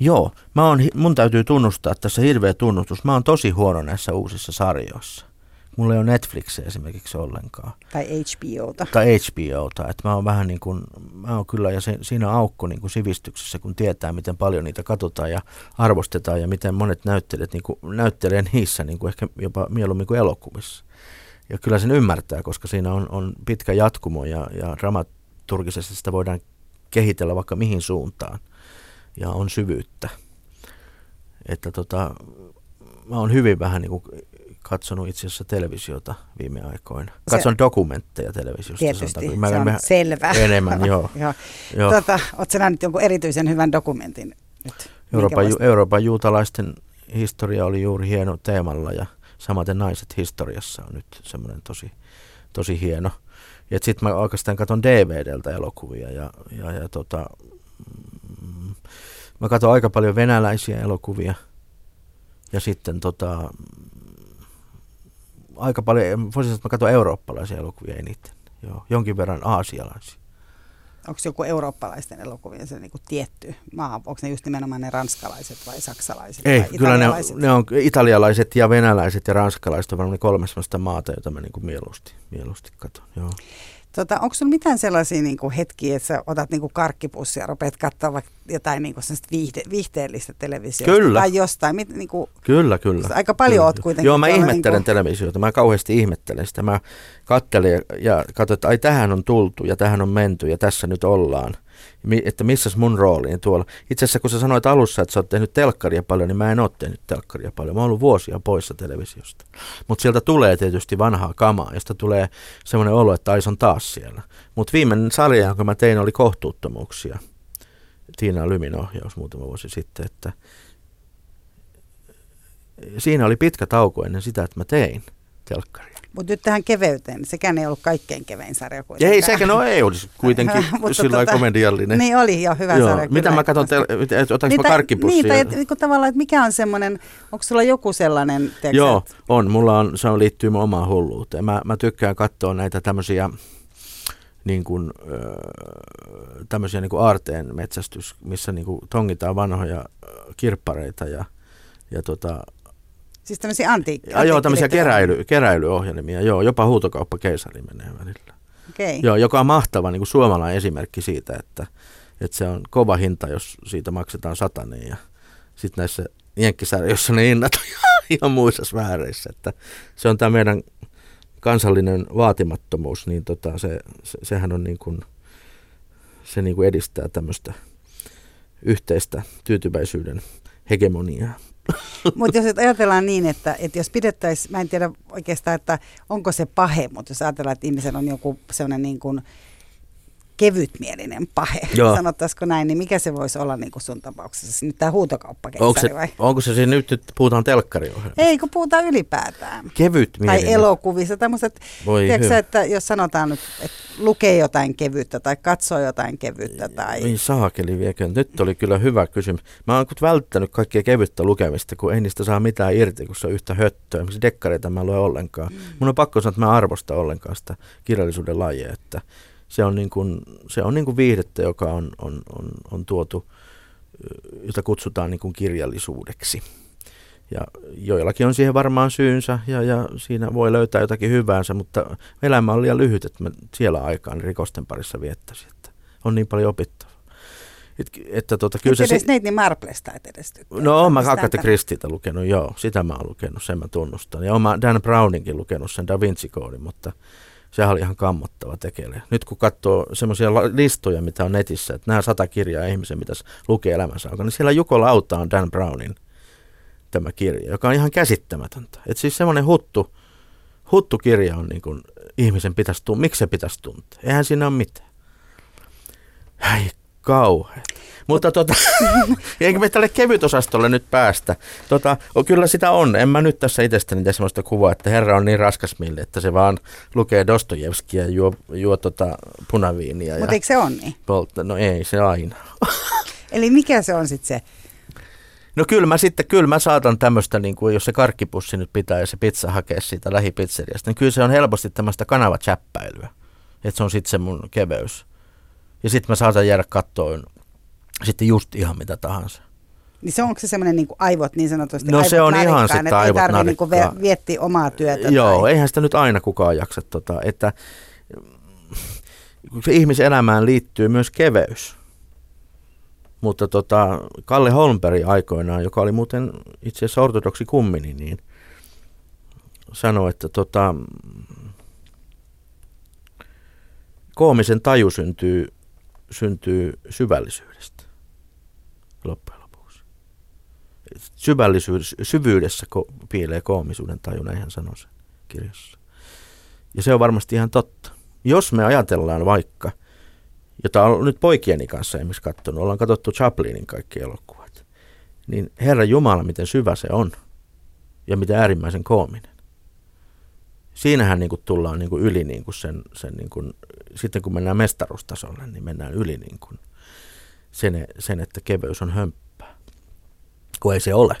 joo, mä oon, hi- mun täytyy tunnustaa tässä hirveä tunnustus. Mä oon tosi huono näissä uusissa sarjoissa. Mulla ei ole Netflixiä esimerkiksi ollenkaan. Tai HBOta? tai HBOta, että mä oon vähän niin kuin, mä oon kyllä, ja se, siinä on aukko niin kuin sivistyksessä, kun tietää, miten paljon niitä katsotaan ja arvostetaan ja miten monet näyttelijät niin kuin, näyttelee niissä niin kuin ehkä jopa mieluummin kuin elokuvissa. Ja kyllä sen ymmärtää, koska siinä on, on pitkä jatkumo ja, ja dramaturgisesti sitä voidaan kehitellä vaikka mihin suuntaan ja on syvyyttä. Että tota, mä oon hyvin vähän niin kuin katsonut itse asiassa televisiota viime aikoina. Se- Katson dokumentteja televisiosta. Tietysti, sanotaanko. se Mä- on mä- selvä. Enemmän, joo. joo. joo. Tota, Oletko nähnyt jonkun erityisen hyvän dokumentin nyt? Euroopan, ju, Euroopan juutalaisten historia oli juuri hieno teemalla ja samaten naiset historiassa on nyt semmoinen tosi, tosi hieno. Ja sitten mä oikeastaan katson DVDltä elokuvia ja, ja, ja tota, mm, mä katson aika paljon venäläisiä elokuvia ja sitten tota, aika paljon, voisin sanoa, että mä katson eurooppalaisia elokuvia eniten. Joo, jonkin verran aasialaisia. Onko joku eurooppalaisten elokuvien se niinku tietty maa? Onko ne just nimenomaan ne ranskalaiset vai saksalaiset Ei, vai kyllä ne, on- italialaiset? ne on italialaiset ja venäläiset ja ranskalaiset on varmaan ne kolme sellaista maata, joita mä niinku mieluusti, mieluusti katson. Joo. Tota, onko sinulla mitään sellaisia niinku hetkiä, että sä otat niinku karkkipussia ja rupeat katsoa vaikka jotain niinku sellaista viihde, viihteellistä televisiota? Kyllä. Tai jostain. Mit, niinku, Kyllä, kyllä. Aika paljon kyllä. oot kuitenkin Joo, mä ihmettelen niinku- televisiota. Mä kauheasti ihmettelen sitä. Mä katselen ja, ja katson, että ai tähän on tultu ja tähän on menty ja tässä nyt ollaan. Että missäs mun roolini tuolla. Itse asiassa kun sä sanoit alussa, että sä oot tehnyt telkkaria paljon, niin mä en ole tehnyt telkkaria paljon. Mä oon ollut vuosia poissa televisiosta. Mutta sieltä tulee tietysti vanhaa kamaa, josta tulee semmoinen olo, että ai se on taas siellä. Mutta viimeinen sarja, jonka mä tein, oli kohtuuttomuuksia. Tiina Lymin ohjaus muutama vuosi sitten, että siinä oli pitkä tauko ennen sitä, että mä tein telkkaria. Mutta nyt tähän keveyteen, sekään ei ollut kaikkein kevein sarja kuitenkaan. Ei, sekä no ei olisi kuitenkin Mutta sillä tota- komediallinen. Niin oli jo hyvä Joo. sarja. Mitä mä katson, otanko niin, mä karkkipussia? Niin, tai et, niin tavallaan, että mikä on semmoinen, onko sulla joku sellainen, tiedätkö, Joo, on. Mulla on, se on liittyy mun omaan hulluuteen. Mä, mä tykkään katsoa näitä tämmöisiä niin kuin, öö, tämmöisiä niin kuin aarteen metsästys, missä niin kuin tongitaan vanhoja kirppareita ja, ja tota, siis tämmöisiä antiikki. ja joo, tämmöisiä keräily, keräilyohjelmia, joo, jopa huutokauppa keisari menee välillä. Okei. Joo, joka on mahtava niin kuin suomalainen esimerkki siitä, että, että se on kova hinta, jos siitä maksetaan satanen ja sitten näissä jenkkisarjoissa ne hinnat on ihan muissa sfääreissä, että se on tämä meidän kansallinen vaatimattomuus, niin tota, se, se, sehän on niin kuin, se niin kuin edistää tämmöistä yhteistä tyytyväisyyden hegemoniaa. Mutta jos ajatellaan niin, että, että jos pidettäisiin, mä en tiedä oikeastaan, että onko se pahe, mutta jos ajatellaan, että ihmisellä on joku sellainen niin kuin kevytmielinen pahe, Joo. sanottaisiko näin, niin mikä se voisi olla niin kuin sun tapauksessa? Nyt tämä Onko huutokauppakeisari se, vai? onko se siinä nyt, nyt puhutaan telkkariohjelmasta? Ei, kun puhutaan ylipäätään. Kevyt Tai elokuvissa. Tämmöiset, Voi tiedätkö, hyvä. että jos sanotaan nyt, että lukee jotain kevyttä tai katsoo jotain kevyttä tai... Ei saakeli viekö. Nyt oli kyllä hyvä kysymys. Mä oon välttänyt kaikkea kevyttä lukemista, kun ei niistä saa mitään irti, kun se on yhtä höttöä. Esimerkiksi dekkareita mä en lue ollenkaan. Mm. Mun on pakko sanoa, että mä en arvosta ollenkaan sitä kirjallisuuden lajia, että se on niin kuin, se on niin kuin viihdettä, joka on, on, on, on tuotu, jota kutsutaan niin kuin kirjallisuudeksi. Ja joillakin on siihen varmaan syynsä ja, ja siinä voi löytää jotakin hyväänsä, mutta elämä on liian lyhyt, että mä siellä aikaan rikosten parissa viettäisin. Että on niin paljon opittavaa. Et, että tota, kyllä Kyllä se, edes si- Neiti Marplesta et edes tykkää. No oon mä Agatha tä- Christietä lukenut, joo. Sitä mä oon lukenut, sen mä tunnustan. Ja oon mä Dan Browninkin lukenut sen Da Vinci-koodin, mutta sehän oli ihan kammottava tekele. Nyt kun katsoo semmoisia listoja, mitä on netissä, että nämä sata kirjaa ihmisen pitäisi lukea elämänsä aikana, niin siellä Juko Lauta on Dan Brownin tämä kirja, joka on ihan käsittämätöntä. Että siis semmoinen huttu, huttu kirja on niin kuin ihmisen pitäisi tuntea. Miksi se pitäisi tuntea? Eihän siinä ole mitään. Ai kauhean. Mutta tota, eikö me tälle kevytosastolle nyt päästä? Tota, o, kyllä sitä on. En mä nyt tässä itsestäni tee sellaista kuvaa, että herra on niin raskas mille, että se vaan lukee Dostojevskia ja juo, juo tota punaviiniä. Mutta eikö se on niin? poltta. No ei se aina. Eli mikä se on sitten se? No kyllä mä sitten, kyllä mä saatan tämmöistä, niin kuin, jos se karkkipussi nyt pitää ja se pizza hakee siitä lähipizzeriasta, niin kyllä se on helposti tämmöistä kanavachäppäilyä. Että se on sitten se mun keveys. Ja sitten mä saatan jäädä kattoon sitten just ihan mitä tahansa. Niin se onko se semmoinen niin aivot niin sanotusti No aivot se on ihan sitten että aivot ei tarvitse niin narikkaan. vietti omaa työtä. Joo, tai... eihän sitä nyt aina kukaan jaksa. Tota, että se ihmiselämään liittyy myös keveys. Mutta tota, Kalle Holmberg aikoinaan, joka oli muuten itse asiassa ortodoksi kummini, niin sanoi, että tota, koomisen taju syntyy, syntyy syvällisyydestä loppujen lopuksi. Syvällisyydessä, syvyydessä ko- piilee koomisuuden taju, näin hän sanoi sen kirjassa. Ja se on varmasti ihan totta. Jos me ajatellaan vaikka, jota on nyt poikieni kanssa esimerkiksi katsonut, ollaan katsottu Chaplinin kaikki elokuvat, niin Herra Jumala, miten syvä se on ja miten äärimmäisen koominen. Siinähän niin kuin tullaan niin kuin yli niin kuin sen, sen niin kuin, sitten kun mennään mestaruustasolle, niin mennään yli niin kuin sen, sen, että keveys on hömppää. Kun ei se ole.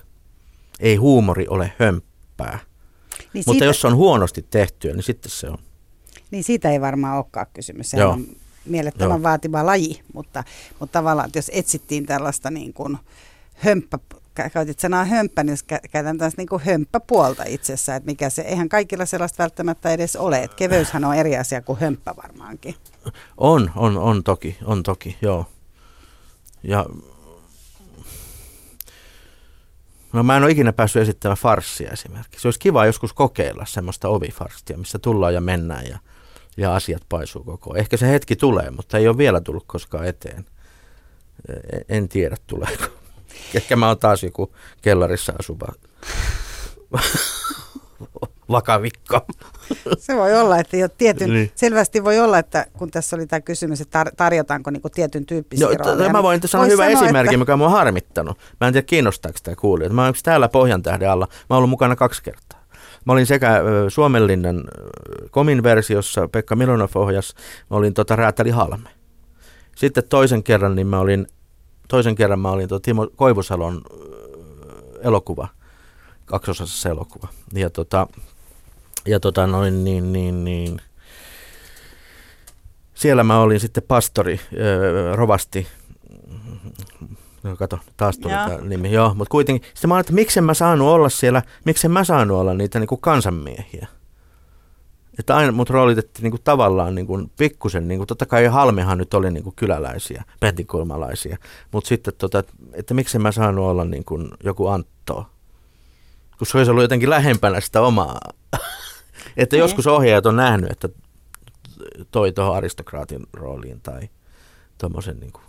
Ei huumori ole hömppää. Niin, Mutta siitä, jos se on huonosti tehtyä, niin sitten se on. niin siitä ei varmaan olekaan kysymys. Se Joo. on mielettömän Joo. vaativa laji, mutta, mutta tavallaan, että jos etsittiin tällaista niin kuin hömppä, käytit sanaa hömppä, niin käytän taas niin hömppäpuolta itsessä, että mikä se, eihän kaikilla sellaista välttämättä edes ole, että keveyshän on eri asia kuin hömppä varmaankin. On, on, on toki, on toki, joo. Ja No mä en ole ikinä päässyt esittämään farssia esimerkiksi. Se olisi kiva joskus kokeilla semmoista ovifarssia, missä tullaan ja mennään ja, ja asiat paisuu koko. Ehkä se hetki tulee, mutta ei ole vielä tullut koskaan eteen. E- En tiedä tuleeko. Ehkä mä oon taas joku kellarissa asuva vakavikko. Se voi olla, että jo tietyn, Niin. selvästi voi olla, että kun tässä oli tämä kysymys, että tar- tarjotaanko niinku tietyn tyyppisiä No, rooleja. mä niin voin tässä sanoa hyvä sanoa, esimerkki, Että, mikä mua on harmittanut. Mä en tiedä kiinnostaako sitä kuulijat. Mä oon yksi täällä Pohjantähden alla. Mä oon ollut mukana kaksi kertaa. Mä olin sekä Suomenlinnan komin versiossa, Pekka Milonov ohjas, mä olin tota Räätäli Halme. Sitten toisen kerran, niin mä olin, toisen kerran mä olin tuo Timo Koivusalon elokuva, kaksosassa elokuva. Ja tota, ja tota noin niin, niin, niin. Siellä mä olin sitten pastori, öö, rovasti, no kato, taas tuli tämä nimi, joo, mutta kuitenkin, sitten mä ajattelin, että miksen mä saanut olla siellä, miksen mä saanut olla niitä niin kuin kansanmiehiä. Että aina mut roolitettiin niin kuin tavallaan niin kuin pikkusen, niin kuin, totta kai Halmehan nyt oli niin kuin kyläläisiä, pettikulmalaisia, mutta sitten tota, että, että miksen mä saanut olla niin kuin joku Antto, kun se olisi ollut jotenkin lähempänä sitä omaa. että Niin. joskus ohjaajat on nähnyt, että toi tuohon aristokraatin rooliin tai tuommoisen niin kuin,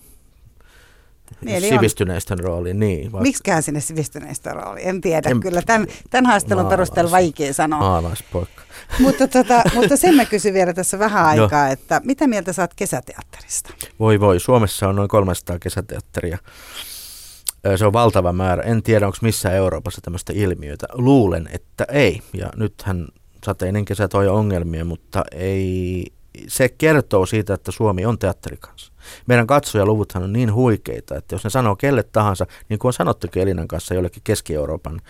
Niin, eli on. sivistyneistön rooliin. Niin, vaikka Miksiköhän sinne sivistyneistä rooli? En tiedä. En- Kyllä tämän, tämän haastelun Maalais- perusteella vaikea sanoa. maalaispoika. mutta, tota, mutta sen mä kysyn vielä tässä vähän aikaa, että mitä mieltä saat kesäteatterista? Voi voi, Suomessa on noin 300 kesäteatteria. Se on valtava määrä. En tiedä, onko missä Euroopassa tämmöistä ilmiötä. Luulen, että ei. Ja nythän sateinen kesä toi ongelmia, mutta ei. Se kertoo siitä, että Suomi on teatterikansa. Meidän katsojaluvuthan on niin huikeita, että jos ne sanoo kelle tahansa, niin kuin on sanottukin Elinan kanssa jollekin Keski-Euroopan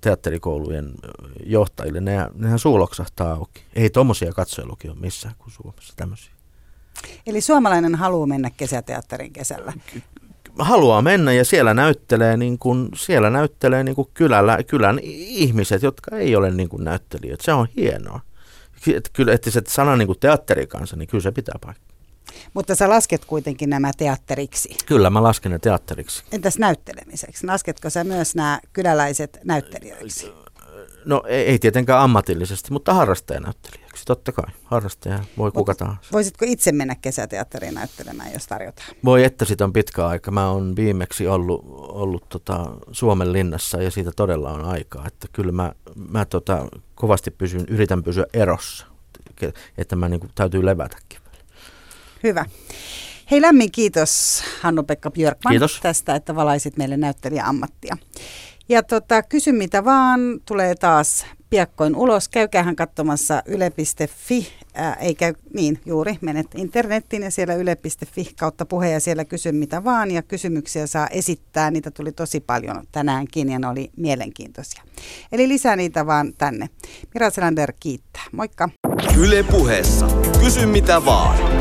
teatterikoulujen johtajille, ne, nehän suu loksahtaa auki. Ei tommosia katsojalukia ole missään kuin Suomessa, tämmöisiä. Eli suomalainen haluaa mennä kesäteatterin kesällä. haluaa mennä ja siellä näyttelee, niin kuin, siellä näyttelee niin kuin kylällä, kylän ihmiset, jotka ei ole niin kuin näyttelijöitä. Se on hienoa. Kyllä, että se sana niin kuin teatterikansa, niin kyllä se pitää paikkaa. Mutta sä lasket kuitenkin nämä teatteriksi. Kyllä mä lasken ne teatteriksi. Entäs näyttelemiseksi? Lasketko sä myös nämä kyläläiset näyttelijöiksi? No ei, ei tietenkään ammatillisesti, mutta harrastajanäyttelijäksi, totta kai. Harrastaja voi kuka tahansa. Voisitko itse mennä kesäteatteriin näyttelemään, jos tarjotaan? Voi että siitä on pitkä aika. Mä oon viimeksi ollut, ollut tota Suomen linnassa ja siitä todella on aikaa. Että kyllä mä, mä tota, kovasti pysyn, yritän pysyä erossa, että mä niin kuin, täytyy levätäkin. Hyvä. Hei lämmin kiitos Hannu-Pekka Björkman Kiitos. tästä, että valaisit meille näyttelijäammattia. Ja tota, kysy mitä vaan, tulee taas piakkoin ulos. Käykäähän katsomassa yle.fi, ää, ei käy, niin juuri, menet internettiin ja siellä yle.fi kautta puhe ja siellä kysy mitä vaan ja kysymyksiä saa esittää. Niitä tuli tosi paljon tänäänkin ja ne oli mielenkiintoisia. Eli lisää niitä vaan tänne. Mira Selander kiittää. Moikka! Yle puheessa. Kysy mitä vaan.